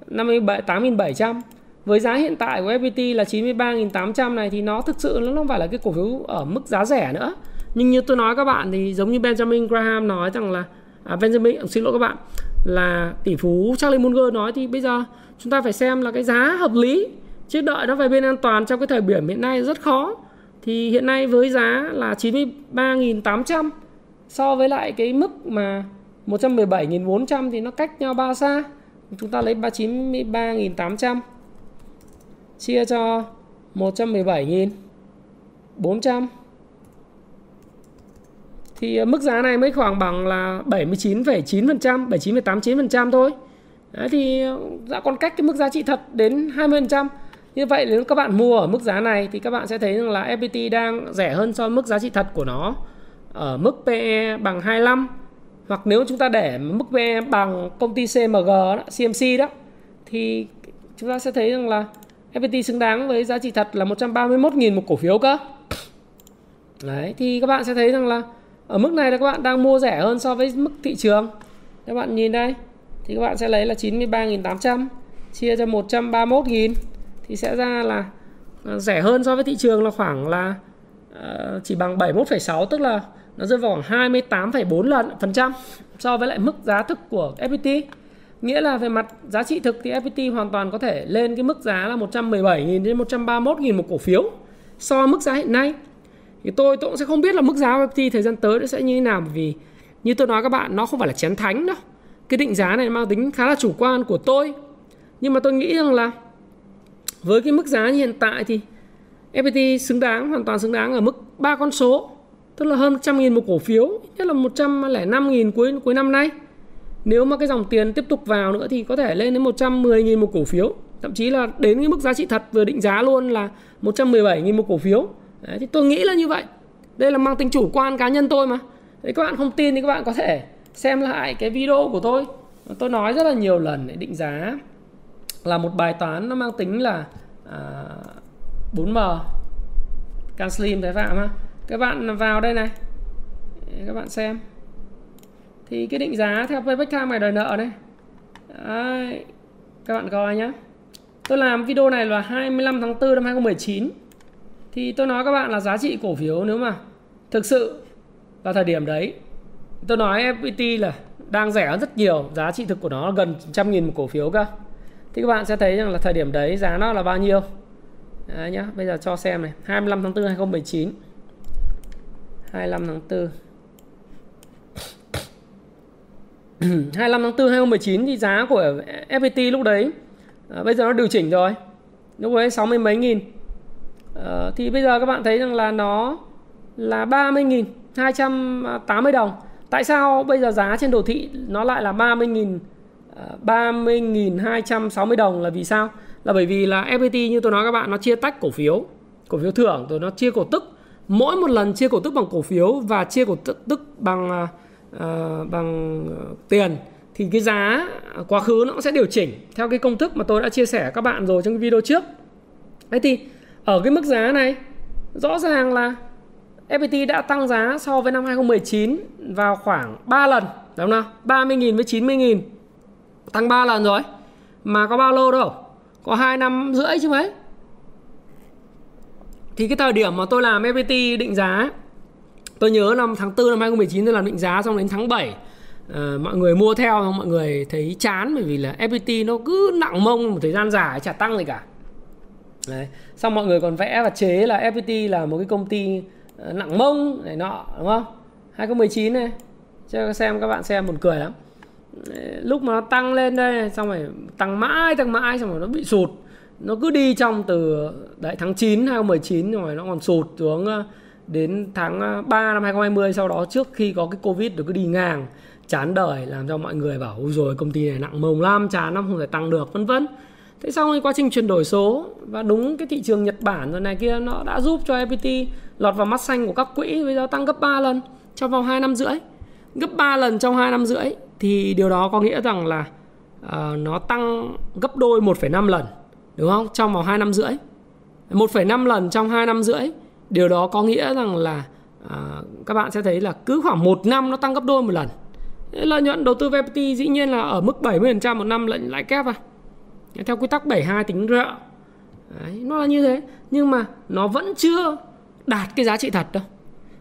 58.700 với giá hiện tại của FPT là 93.800 này thì nó thực sự nó không phải là cái cổ phiếu ở mức giá rẻ nữa. Nhưng như tôi nói các bạn thì giống như Benjamin Graham nói rằng là à, Benjamin à, xin lỗi các bạn là tỷ phú Charlie Munger nói thì bây giờ chúng ta phải xem là cái giá hợp lý chứ đợi nó về bên an toàn trong cái thời điểm hiện nay rất khó. Thì hiện nay với giá là 93.800 so với lại cái mức mà 117.400 thì nó cách nhau bao xa chúng ta lấy 393.800 chia cho 117.400 thì ờ, mức giá này mới khoảng bằng là 79,9%, 79,89% thôi. Đấy thì đã còn cách cái mức giá trị thật đến 20%. Như vậy nếu các bạn mua ở mức giá này thì các bạn sẽ thấy rằng là FPT đang rẻ hơn so với mức giá trị thật của nó ở mức PE bằng 25 hoặc nếu chúng ta để mức PE bằng công ty CMG đó, CMC đó thì chúng ta sẽ thấy rằng là FPT xứng đáng với giá trị thật là 131.000 một cổ phiếu cơ. Đấy thì các bạn sẽ thấy rằng là ở mức này là các bạn đang mua rẻ hơn so với mức thị trường. Các bạn nhìn đây thì các bạn sẽ lấy là 93.800 chia cho 131.000 thì sẽ ra là à, rẻ hơn so với thị trường là khoảng là ờ, chỉ bằng 71,6 tức là nó rơi vào khoảng 28,4 lần phần trăm so với lại mức giá thực của FPT. Nghĩa là về mặt giá trị thực thì FPT hoàn toàn có thể lên cái mức giá là 117.000 đến 131.000 một cổ phiếu so với mức giá hiện nay. Thì tôi tôi cũng sẽ không biết là mức giá của FPT thời gian tới nó sẽ như thế nào bởi vì như tôi nói các bạn nó không phải là chén thánh đâu. Cái định giá này mang tính khá là chủ quan của tôi. Nhưng mà tôi nghĩ rằng là với cái mức giá như hiện tại thì FPT xứng đáng hoàn toàn xứng đáng ở mức ba con số tức là hơn 100 nghìn một cổ phiếu nhất là 105 nghìn cuối cuối năm nay. Nếu mà cái dòng tiền tiếp tục vào nữa thì có thể lên đến 110 nghìn một cổ phiếu. Thậm chí là đến cái mức giá trị thật vừa định giá luôn là 117 nghìn một cổ phiếu. Đấy, thì tôi nghĩ là như vậy. Đây là mang tính chủ quan cá nhân tôi mà. Đấy, các bạn không tin thì các bạn có thể xem lại cái video của tôi. Tôi nói rất là nhiều lần để định giá là một bài toán nó mang tính là à, 4M Can Slim Thái Phạm ha các bạn vào đây này. Các bạn xem. Thì cái định giá theo payback time ngày đòi nợ đây, Đấy. các bạn coi nhé tôi làm video này là 25 tháng 4 năm 2019 thì tôi nói các bạn là giá trị cổ phiếu nếu mà thực sự vào thời điểm đấy. Tôi nói FPT là đang rẻ rất nhiều giá trị thực của nó gần trăm nghìn một cổ phiếu cơ. Thì các bạn sẽ thấy rằng là thời điểm đấy giá nó là bao nhiêu. Đấy nhá bây giờ cho xem này 25 tháng 4 2019 25 tháng 4 25 tháng 4 2019 thì giá của FPT lúc đấy à, bây giờ nó điều chỉnh rồi lúc đấy 60 mấy nghìn à, thì bây giờ các bạn thấy rằng là nó là 30 nghìn 280 đồng tại sao bây giờ giá trên đồ thị nó lại là 30 nghìn à, 30.260 đồng là vì sao? Là bởi vì là FPT như tôi nói các bạn nó chia tách cổ phiếu, cổ phiếu thưởng rồi nó chia cổ tức. Mỗi một lần chia cổ tức bằng cổ phiếu và chia cổ tức bằng uh, bằng ờ, tiền thì cái giá à, quá khứ nó cũng sẽ điều chỉnh theo cái công thức mà tôi đã chia sẻ các bạn rồi trong cái video trước. Thế thì ở cái mức giá này rõ ràng là FPT đã tăng giá so với năm 2019 vào khoảng 3 lần, đúng không nào? 30.000 với 90.000 tăng 3 lần rồi mà có bao lâu đâu có 2 năm rưỡi chứ mấy thì cái thời điểm mà tôi làm FPT định giá tôi nhớ năm tháng 4 năm 2019 tôi làm định giá xong đến tháng 7 à, ờ, mọi người mua theo mọi người thấy chán bởi vì là FPT nó cứ nặng mông một thời gian dài chả tăng gì cả. Đấy. xong mọi người còn vẽ và chế là FPT là một cái công ty ờ, nặng mông này nọ đúng không? 2019 này. Cho xem các bạn xem buồn cười lắm. Lúc mà nó tăng lên đây xong rồi tăng mãi tăng mãi xong rồi nó bị sụt nó cứ đi trong từ đấy tháng 9 2019 rồi nó còn sụt xuống ờ, đến tháng ờ, 3 năm 2020 sau đó trước khi có cái Covid nó cứ đi ngang chán đời làm cho mọi người bảo ôi rồi công ty này nặng mông lắm chán lắm không thể tăng được vân vân. Thế xong quá trình chuyển đổi số và đúng cái thị trường Nhật Bản rồi này kia nó đã giúp cho FPT lọt vào mắt xanh của các quỹ bây giờ tăng gấp 3 lần trong vòng 2 năm rưỡi. Gấp 3 lần trong 2 năm rưỡi thì điều đó có nghĩa rằng là uh, nó tăng gấp đôi 1,5 lần đúng không? Trong vòng 2 năm rưỡi. 1,5 lần trong 2 năm rưỡi. Điều đó có nghĩa rằng là à, các bạn sẽ thấy là cứ khoảng 1 năm nó tăng gấp đôi một lần. Lợi nhuận đầu tư VPT dĩ nhiên là ở mức 70% một năm lệnh lãi kép à. Theo quy tắc 72 tính rợ. Đấy, nó là như thế. Nhưng mà nó vẫn chưa đạt cái giá trị thật đâu.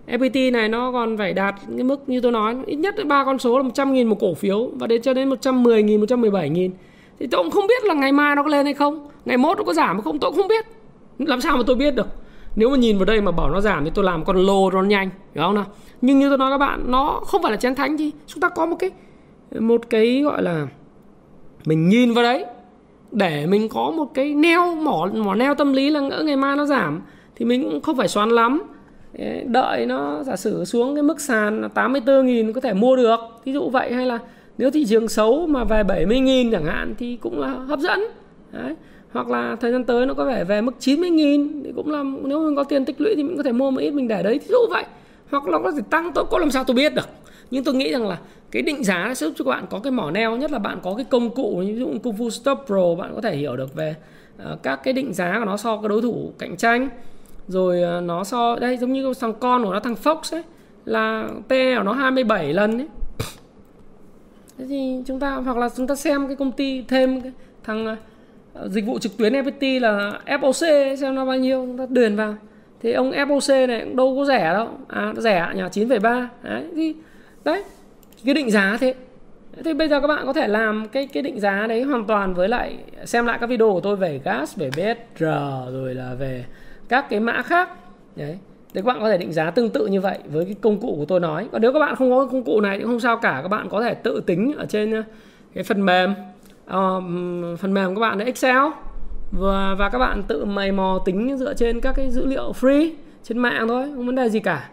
FPT này nó còn phải đạt cái mức như tôi nói ít nhất ba con số là 100.000 một cổ phiếu và đến cho đến 110.000 117.000 thì tôi cũng không biết là ngày mai nó có lên hay không. Ngày mốt nó có giảm hay không, tôi cũng không biết. Làm sao mà tôi biết được? Nếu mà nhìn vào đây mà bảo nó giảm thì tôi làm con lô nó nhanh, hiểu không nào? Nhưng như tôi nói các bạn, nó không phải là chén thánh gì. Chúng ta có một cái một cái gọi là mình nhìn vào đấy, để mình có một cái neo, mỏ mỏ neo tâm lý là ngỡ ngày mai nó giảm, thì mình cũng không phải xoắn lắm. Đợi nó giả sử xuống cái mức sàn là 84 nghìn có thể mua được. Ví dụ vậy hay là nếu thị trường xấu mà về 70 nghìn chẳng hạn thì cũng là hấp dẫn. Đấy. hoặc là thời gian tới nó có vẻ về mức 90 nghìn thì cũng là nếu mình có tiền tích lũy thì mình có thể mua một ít mình để đấy. Ví dụ vậy. Hoặc là có thể tăng tôi có làm sao tôi biết được. Nhưng tôi nghĩ rằng là cái định giá sẽ giúp cho các bạn có cái mỏ neo nhất là bạn có cái công cụ ví dụ Kung Fu Stop Pro bạn có thể hiểu được về uh, các cái định giá của nó so với đối thủ cạnh tranh. Rồi uh, nó so đây giống như thằng con của nó thằng Fox ấy là P của nó 27 lần ấy thế thì chúng ta hoặc là chúng ta xem cái công ty thêm cái thằng à, dịch vụ trực tuyến FPT là FOC xem nó bao nhiêu chúng ta điền vào. Thì ông FOC này cũng đâu có rẻ đâu. À rẻ nhà 9,3 đấy thì đấy cái định giá thế. Thì bây giờ các bạn có thể làm cái cái định giá đấy hoàn toàn với lại xem lại các video của tôi về gas về BSR rồi là về các cái mã khác. Đấy thì các bạn có thể định giá tương tự như vậy với cái công cụ của tôi nói. Còn nếu các bạn không có công cụ này thì không sao cả. Các bạn có thể tự tính ở trên ờ, cái phần mềm. Uh, phần mềm các bạn là Excel. Và và các bạn tự mày mò tính dựa trên các cái dữ liệu free trên mạng thôi không vấn đề gì cả.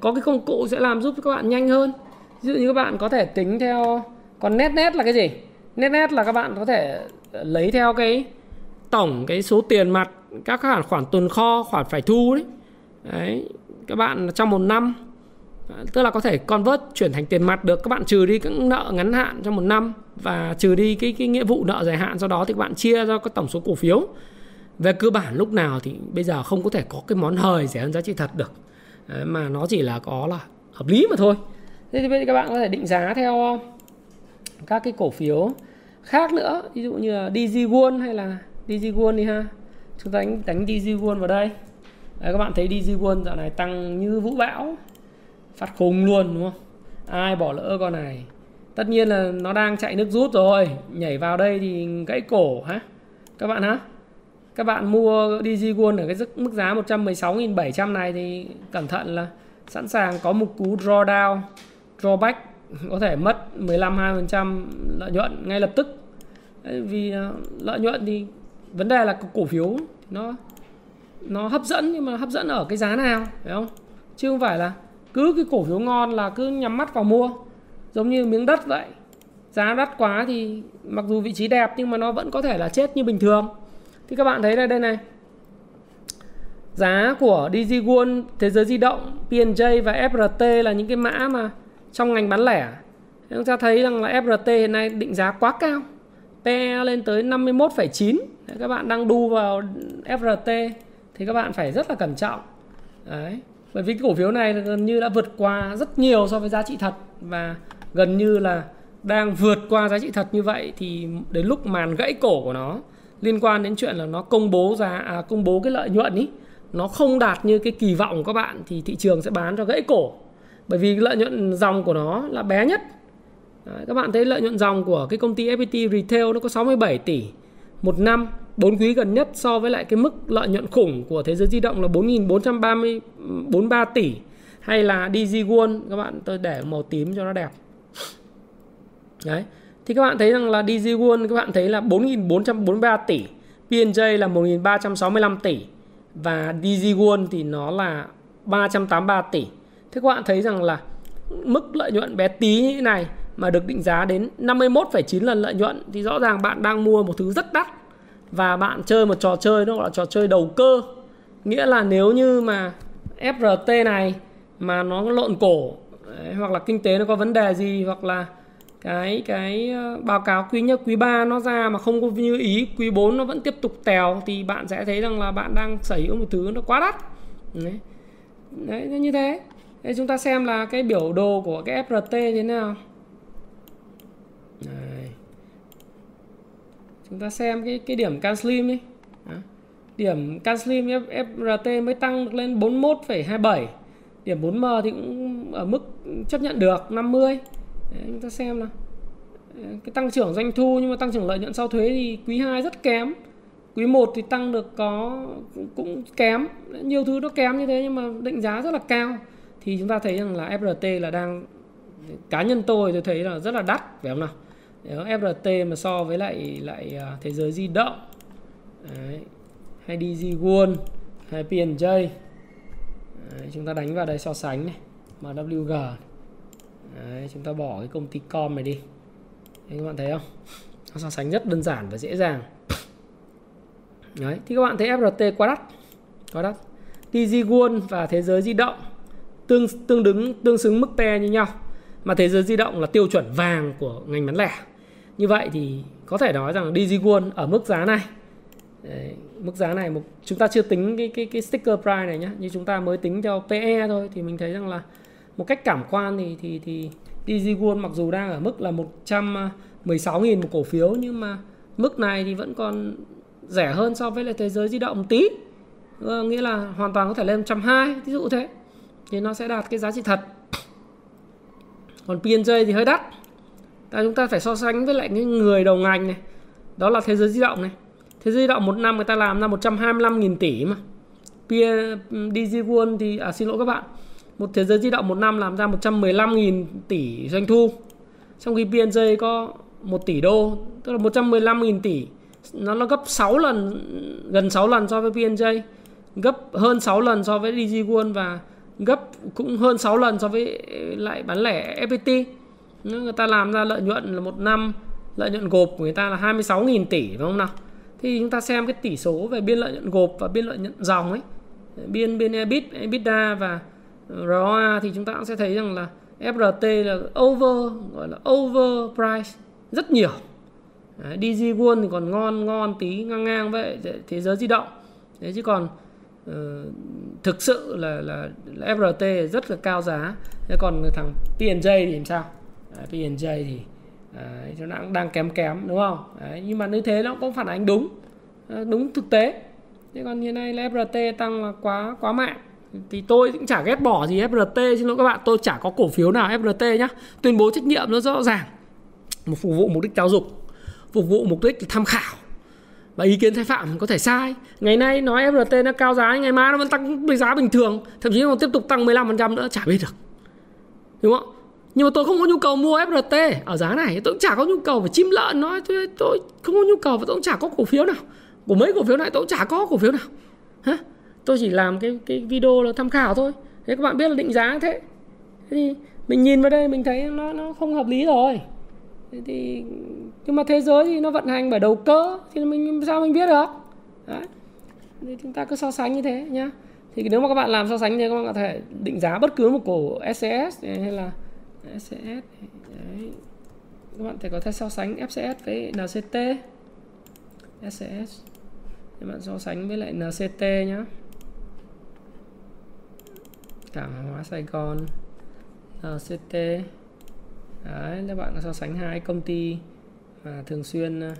Có cái công cụ sẽ làm giúp các bạn nhanh hơn. Ví dụ như các bạn có thể tính theo còn net net là cái gì? Net net là các bạn có thể ờ, lấy theo cái tổng cái số tiền mặt các khoản khoản tồn kho khoản phải thu đấy đấy các bạn trong một năm tức là có thể convert chuyển thành tiền mặt được các bạn trừ đi các nợ ngắn hạn trong một năm và trừ đi cái cái nghĩa vụ nợ dài hạn sau đó thì các bạn chia ra cái tổng số cổ phiếu. Về cơ bản lúc nào thì bây giờ không có thể có cái món hời rẻ hơn giá trị thật được. Đấy, mà nó chỉ là có là hợp lý mà thôi. Thế thì bây giờ các bạn có thể định giá theo ờ, các cái cổ phiếu khác nữa ví dụ như là DG hay là DG đi ha. Chúng ta đánh đánh DG vào đây. Đấy, các bạn thấy DG World dạo này tăng như vũ bão phát khùng luôn đúng không? Ai bỏ lỡ con này? Tất nhiên là nó đang chạy nước rút rồi nhảy vào đây thì gãy cổ hả? Các bạn hả? Các bạn mua DG World ở cái mức giá 116.700 này thì cẩn thận là sẵn sàng có một cú drawdown drawback có thể mất 15-20% lợi nhuận ngay lập tức. Vì ờ, lợi nhuận thì vấn đề là cổ phiếu nó nó hấp dẫn nhưng mà hấp dẫn ở cái giá nào phải không? Chứ không phải là cứ cái cổ phiếu ngon là cứ nhắm mắt vào mua. Giống như miếng đất vậy. Giá đắt quá thì mặc dù vị trí đẹp nhưng mà nó vẫn có thể là chết như bình thường. Thì các bạn thấy đây đây này. Giá của DG World, Thế giới di động, P&J và FRT là những cái mã mà trong ngành bán lẻ. Chúng ta thấy rằng là FRT hiện nay định giá quá cao. PE lên tới 51,9 các bạn đang đu vào FRT thì các bạn phải rất là cẩn trọng. Đấy. Bởi vì cái cổ phiếu này gần như đã vượt qua rất nhiều so với giá trị thật và gần như là đang vượt qua giá trị thật như vậy thì đến lúc màn gãy cổ của nó liên quan đến chuyện là nó công bố giá à, công bố cái lợi nhuận ý nó không đạt như cái kỳ vọng của các bạn thì thị trường sẽ bán cho gãy cổ. Bởi vì lợi nhuận dòng của nó là bé nhất. Đấy, các bạn thấy lợi nhuận dòng của cái công ty FPT Retail nó có 67 tỷ một năm. 4 quý gần nhất so với lại cái mức lợi nhuận khủng của thế giới di động là 4.433 tỷ. Hay là DigiWon các bạn tôi để màu tím cho nó đẹp. Đấy. Thì các bạn thấy rằng là DigiWon các bạn thấy là 4.443 tỷ. P&J là 1.365 tỷ. Và DigiWon thì nó là 383 tỷ. Thế các bạn thấy rằng là mức lợi nhuận bé tí như thế này mà được định giá đến 51,9 lần lợi nhuận thì rõ ràng bạn đang mua một thứ rất đắt và bạn chơi một trò chơi nó gọi là trò chơi đầu cơ. Nghĩa là nếu như mà FRT này mà nó lộn cổ đấy, hoặc là kinh tế nó có vấn đề gì hoặc là cái cái ờ, báo cáo quý nhất quý 3 nó ra mà không có như ý quý 4 nó vẫn tiếp tục tèo thì bạn sẽ thấy rằng là bạn đang sở hữu một thứ nó quá đắt. Đấy, đấy như thế. Thế chúng ta xem là cái biểu đồ của cái FRT thế nào Đây chúng ta xem cái cái điểm CanSlim đi Đó. điểm CanSlim FRT mới tăng được lên 41,27 điểm 4M thì cũng ở mức chấp nhận được 50 Đấy, chúng ta xem nào. Cái tăng trưởng doanh thu nhưng mà tăng trưởng lợi nhuận sau thuế thì quý 2 rất kém. Quý 1 thì tăng được có cũng kém. Nhiều thứ nó kém như thế nhưng mà định giá rất là cao. Thì chúng ta thấy rằng là FRT là đang cá nhân tôi tôi thấy là rất là đắt phải không nào? Nếu FRT mà so với lại lại à, thế giới di động. Đấy. hay DG World hay PNJ Đấy, chúng ta đánh vào đây so sánh này MWG Đấy, chúng ta bỏ cái công ty com này đi. Đấy, các bạn thấy không? Nó so sánh rất đơn giản và dễ dàng. Đấy, thì các bạn thấy FRT quá đắt quá đắt DG World và thế giới di động tương tương đứng tương xứng mức pe như nhau mà thế giới di động là tiêu chuẩn vàng của ngành bán lẻ. Như vậy thì có thể nói rằng DG ở mức giá này Đấy, mức giá này một chúng ta chưa tính cái cái cái sticker price này nhé như chúng ta mới tính cho PE thôi thì mình thấy rằng là một cách cảm quan thì thì thì DG mặc dù đang ở mức là 116.000 một cổ phiếu nhưng mà mức này thì vẫn còn rẻ hơn so với lại thế giới di động một tí. Ờ, nghĩa là hoàn toàn có thể lên 120 ví dụ thế. Thì nó sẽ đạt cái giá trị thật còn P&J thì hơi đắt. Ta chúng ta phải so sánh với lại những người đầu ngành này. Đó là thế giới di động này. Thế giới di động một năm người ta làm ra 125.000 tỷ mà. DG World thì à, xin lỗi các bạn. Một thế giới di động một năm làm ra 115.000 tỷ doanh thu. Trong khi P&J có 1 tỷ đô tức là 115.000 tỷ. Nó nó gấp 6 lần gần 6 lần so với P&J gấp hơn 6 lần so với DG World và gấp cũng hơn 6 lần so với lại bán lẻ FPT người ta làm ra lợi nhuận là một năm lợi nhuận gộp của người ta là 26.000 tỷ phải không nào? Thì chúng ta xem cái tỷ số về biên lợi nhuận gộp và biên lợi nhuận dòng ấy. Biên biên EBIT, EBITDA và ROA thì chúng ta cũng sẽ thấy rằng là FRT là over gọi là over price rất nhiều. Đấy, DG World thì còn ngon ngon tí ngang ngang vậy thế giới di động. Đấy chứ còn Ờ, thực sự là, là là FRT rất là cao giá. Thế còn thằng P&J thì làm sao? À, P&J thì à, nó đang đang kém kém đúng không? À, nhưng mà như thế nó cũng phản ánh đúng. Ờ, đúng thực tế. Thế còn như này là FRT tăng là quá quá mạnh. Thì tôi cũng chả ghét bỏ gì FRT xin lỗi các bạn tôi chả có cổ phiếu nào FRT nhá. Tuyên bố trách nhiệm nó rõ ràng. Một phục vụ mục đích giáo dục phục vụ mục đích tham khảo và ý kiến sai phạm có thể sai. Ngày nay nói FRT nó cao giá ngày mai nó vẫn tăng với giá bình thường thậm chí còn tiếp tục tăng 15% nữa chả biết được. Đúng không? Nhưng mà tôi không có nhu cầu mua FRT ở giá này tôi cũng chả có nhu cầu phải chim lợn nói tôi, tôi không có nhu cầu và tôi cũng chả có cổ phiếu nào. Của mấy cổ phiếu này tôi cũng chả có cổ phiếu nào. Hả? Tôi chỉ làm cái cái video là tham khảo thôi. Thế các bạn biết là định giá thế thì mình nhìn vào đây mình thấy nó nó không hợp lý rồi thì, nhưng mà thế giới thì nó vận hành bởi đầu cơ, thì mình, sao mình biết được? Đấy. Thì chúng ta cứ so sánh như thế nhá. Thì nếu mà các bạn làm so sánh thì các bạn có thể định giá bất cứ một cổ SCS hay là SCS đấy. Các bạn thể có thể so sánh FCS với NCT SCS các bạn so sánh với lại NCT nhá. Cảng hàng hóa Sài Gòn. NCT đấy các bạn so sánh hai công ty mà thường xuyên ờ,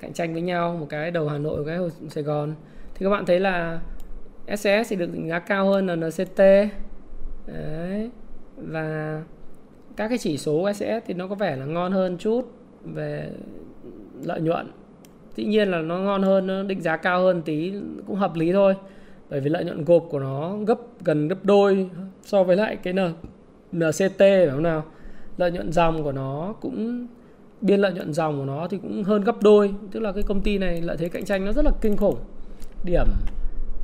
cạnh tranh với nhau một cái đầu Hà Nội một cái Hồ Sài Gòn. Thì các bạn thấy là SCS thì được định giá cao hơn là NCT đấy và các cái chỉ số SCS thì nó có vẻ là ngon hơn chút về lợi nhuận. Dĩ nhiên là nó ngon hơn nó định giá cao hơn tí cũng hợp lý thôi bởi vì lợi nhuận gộp của nó gấp gần gấp đôi so với lại cái N, NCT phải không nào? Lợi nhuận dòng của nó cũng, biên lợi nhuận dòng của nó thì cũng hơn gấp đôi. Tức là cái công ty này lợi thế cạnh tranh nó rất là kinh khủng. Điểm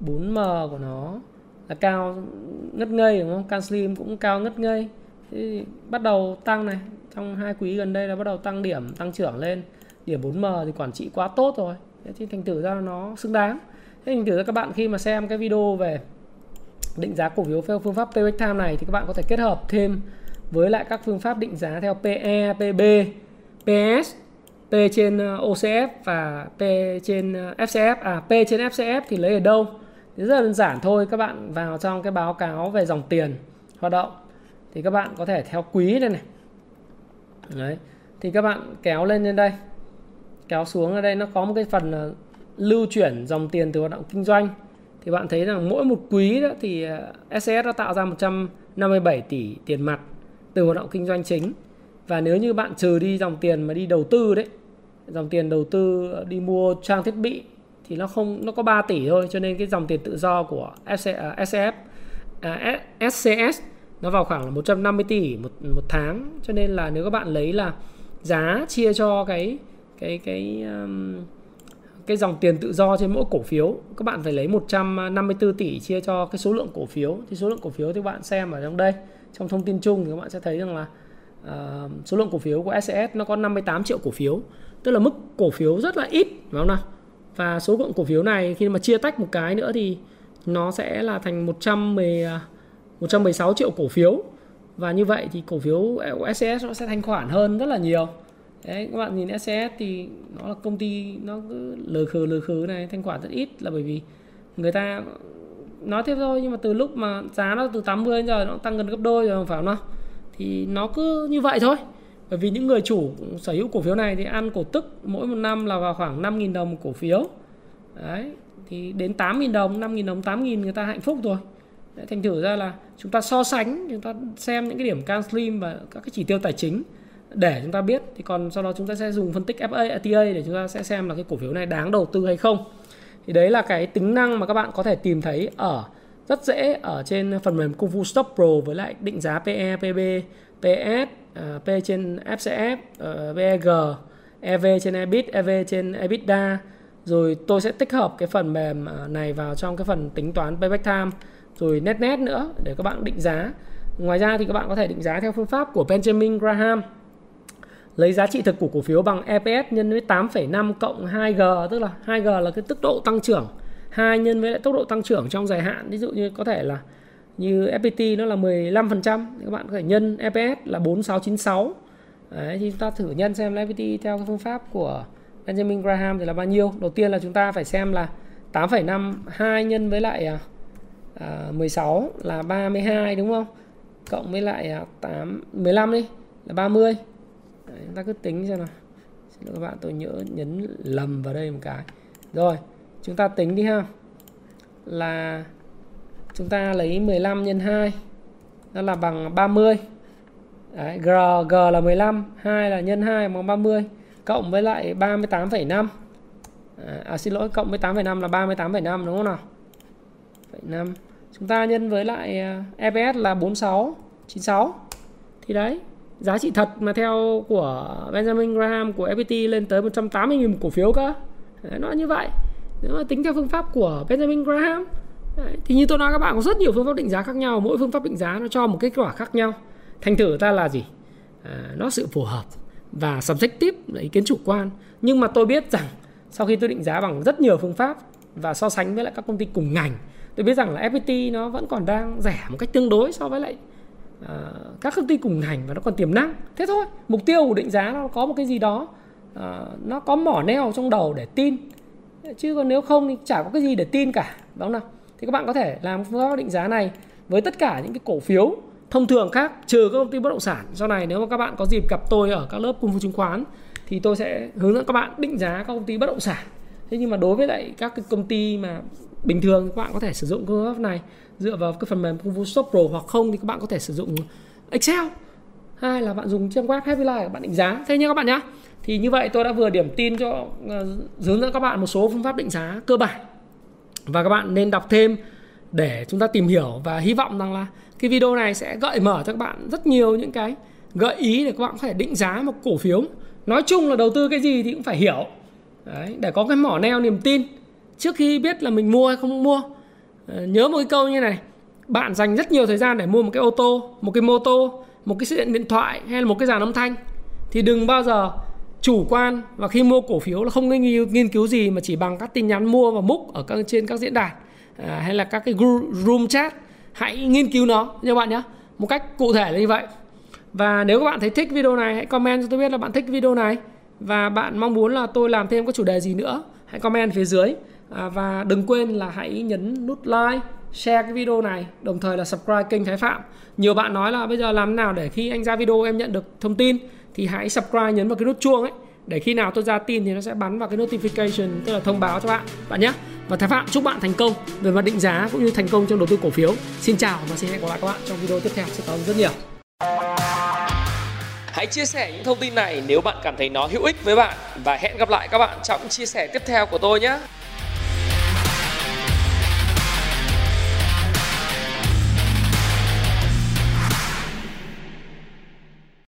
4M của nó là cao ngất ngây, đúng không? CanSlim cũng cao ngất ngây. Thì bắt đầu tăng này, trong hai quý gần đây là bắt đầu tăng điểm, tăng trưởng lên. Điểm 4M thì quản trị quá tốt rồi. Thế thì thành thử ra nó xứng đáng. Thế thành thử ra các bạn khi mà xem cái video về định giá cổ phiếu theo phương pháp payback time này thì các bạn có thể kết hợp thêm với lại các phương pháp định giá theo PE, PB, PS, P trên ờ, OCF và P trên ờ, FCF. À P trên FCF thì lấy ở đâu? Thì rất là đơn giản thôi, các bạn vào trong cái báo cáo về dòng tiền hoạt động thì các bạn có thể theo quý đây này. Đấy. Thì các bạn kéo lên trên đây. Kéo xuống ở đây nó có một cái phần lưu chuyển dòng tiền từ hoạt động kinh doanh thì bạn thấy rằng mỗi một quý đó thì ờ, SCS nó đã tạo ra 157 tỷ tiền mặt từ hoạt động kinh doanh chính. Và nếu như bạn trừ đi dòng tiền mà đi đầu tư đấy dòng tiền đầu tư ờ, đi mua trang thiết bị thì nó không nó có 3 tỷ thôi cho nên cái dòng tiền tự do của SCF ờ, à, SCS nó vào khoảng là 150 tỷ một một tháng. Cho nên là nếu các bạn lấy là giá chia cho cái cái cái um, cái dòng tiền tự do trên mỗi cổ phiếu các bạn phải lấy 154 tỷ chia cho cái số lượng cổ phiếu. Thì số lượng cổ phiếu thì bạn xem ở trong đây trong thông tin chung thì các bạn sẽ thấy rằng là uh, số lượng cổ phiếu của SCS nó có 58 triệu cổ phiếu. Tức là mức cổ phiếu rất là ít đúng không nào? Và số lượng cổ phiếu này khi mà chia tách một cái nữa thì nó sẽ là thành 110 116 à, triệu cổ phiếu. Và như vậy thì cổ phiếu của SCS nó sẽ thanh khoản hơn rất là nhiều. Đấy các bạn nhìn SCS thì nó là công ty nó cứ lờ khờ lờ khờ này thanh khoản rất ít là bởi vì người ta nói thế thôi nhưng mà từ lúc mà giá nó từ 80 đến giờ nó tăng gần gấp đôi rồi phải không nào? Thì nó cứ như vậy thôi. Bởi vì những người chủ sở hữu cổ phiếu này thì ăn cổ tức mỗi một năm là vào khoảng 5.000 đồng một cổ phiếu. Đấy thì đến 8.000 đồng 5.000 đồng 8.000 người ta hạnh phúc rồi. Đấy, thành thử ra là chúng ta so sánh chúng ta xem những cái điểm can slim và các cái chỉ tiêu tài chính để chúng ta biết. Thì còn sau đó chúng ta sẽ dùng phân tích FA, TA để chúng ta sẽ xem là cái cổ phiếu này đáng đầu tư hay không thì đấy là cái tính năng mà các bạn có thể tìm thấy ở rất dễ ở trên phần mềm Kung Fu Stop Pro với lại định giá PE, PB, PS, uh, ờ, P trên FCF, uh, PEG, ờ, EV trên EBIT, EV trên EBITDA. Rồi tôi sẽ tích hợp cái phần mềm ờ, này vào trong cái phần tính toán payback time rồi net net nữa để các bạn định giá. Ngoài ra thì các bạn có thể định giá theo phương pháp của Benjamin Graham lấy giá trị thực của cổ phiếu bằng EPS nhân với 8,5 cộng 2G tức là 2G là cái tốc độ tăng trưởng. 2 nhân với lại tốc độ tăng trưởng trong dài hạn ví dụ như có thể là như FPT nó là 15% các bạn có thể nhân EPS là 4696 Đấy, thì chúng ta thử nhân xem FPT theo cái phương pháp của Benjamin Graham thì là bao nhiêu. Đầu tiên là chúng ta phải xem là 8,52 nhân với lại à, à 16 là 32 đúng không? Cộng với lại à, 8 15 đi là 30 Đấy, chúng ta cứ tính xem nào. Xin lỗi các bạn tôi nhớ nhấn lầm vào đây một cái. Rồi chúng ta tính đi ha. Là chúng ta lấy 15 nhân 2 nó là bằng 30 Đấy, G, G là 15 2 là nhân 2 bằng 30 cộng với lại 38,5 à, à xin lỗi cộng với 8,5 là 38,5 đúng không nào? 5 chúng ta nhân với lại à, EPS là 46 96 thì đấy giá trị thật mà theo của Benjamin Graham của FPT lên tới 180.000 một cổ phiếu cơ. Đấy, nó như vậy. Nếu mà tính theo phương pháp của Benjamin Graham Đấy, thì như tôi nói các bạn có rất nhiều phương pháp định giá khác nhau. Mỗi phương pháp định giá nó cho một kết quả khác nhau. Thành thử ta là gì? À, nó sự phù hợp và subjective là ý kiến chủ quan. Nhưng mà tôi biết rằng sau khi tôi định giá bằng rất nhiều phương pháp và so sánh với lại các công ty cùng ngành tôi biết rằng là FPT nó vẫn còn đang rẻ một cách tương đối so với lại uh, các công ty cùng ngành và nó còn tiềm năng. Thế thôi mục tiêu của định giá nó có một cái gì đó uh, nó có mỏ neo trong đầu để tin. Chứ còn nếu không thì chả có cái gì để tin cả đúng không nào? Thì các bạn có thể làm phương pháp định giá này với tất cả những cái cổ phiếu thông thường khác trừ các công ty bất động sản. Sau này nếu mà các bạn có dịp gặp tôi ở các lớp cung phu chứng khoán thì tôi sẽ hướng dẫn các bạn định giá các công ty bất động sản. Thế nhưng mà đối với lại các cái công ty mà bình thường các bạn có thể sử dụng phương pháp này dựa vào cái phần mềm công vụ Shop Pro hoặc không thì các bạn có thể sử dụng Excel. Hai là bạn dùng trang web Happy Life bạn định giá. Thế nhé các bạn nhé thì như vậy tôi đã vừa điểm tin cho ờ, hướng dẫn các bạn một số phương pháp định giá cơ bản. Và các bạn nên đọc thêm để chúng ta tìm hiểu và hy vọng rằng là cái video này sẽ gợi mở cho các bạn rất nhiều những cái gợi ý để các bạn có thể định giá một cổ phiếu. Nói chung là đầu tư cái gì thì cũng phải hiểu. Đấy, để có cái mỏ neo niềm tin. Trước khi biết là mình mua hay không mua Ờ, nhớ một cái câu như này. Bạn dành rất nhiều thời gian để mua một cái ô tô một cái mô tô một cái sự điện thoại hay là một cái dàn âm thanh. Thì đừng bao giờ chủ quan và khi mua cổ phiếu là không nghiên, nghiên cứu gì mà chỉ bằng các tin nhắn mua và múc ở các trên các diễn đàn à, hay là các cái room chat. Hãy nghiên cứu nó nha bạn nhé một cách cụ thể là như vậy. Và nếu các bạn thấy thích video này hãy comment cho tôi biết là bạn thích video này. Và bạn mong muốn là tôi làm thêm các chủ đề gì nữa hãy comment phía dưới à, và đừng quên là hãy nhấn nút like share cái video này đồng thời là subscribe kênh Thái Phạm. Nhiều bạn nói là bây giờ làm nào để khi anh ra video em nhận được thông tin thì hãy subscribe nhấn vào cái nút chuông ấy để khi nào tôi ra tin thì nó sẽ bắn vào cái notification tức là thông báo cho bạn bạn nhé. Và Thái Phạm chúc bạn thành công về mặt định giá cũng như thành công trong đầu tư cổ phiếu. Xin chào và xin hẹn gặp lại các bạn trong video tiếp theo sẽ cảm ơn rất nhiều. Hãy chia sẻ những thông tin này nếu bạn cảm thấy nó hữu ích với bạn. Và hẹn gặp lại các bạn trong chia sẻ tiếp theo của tôi nhé.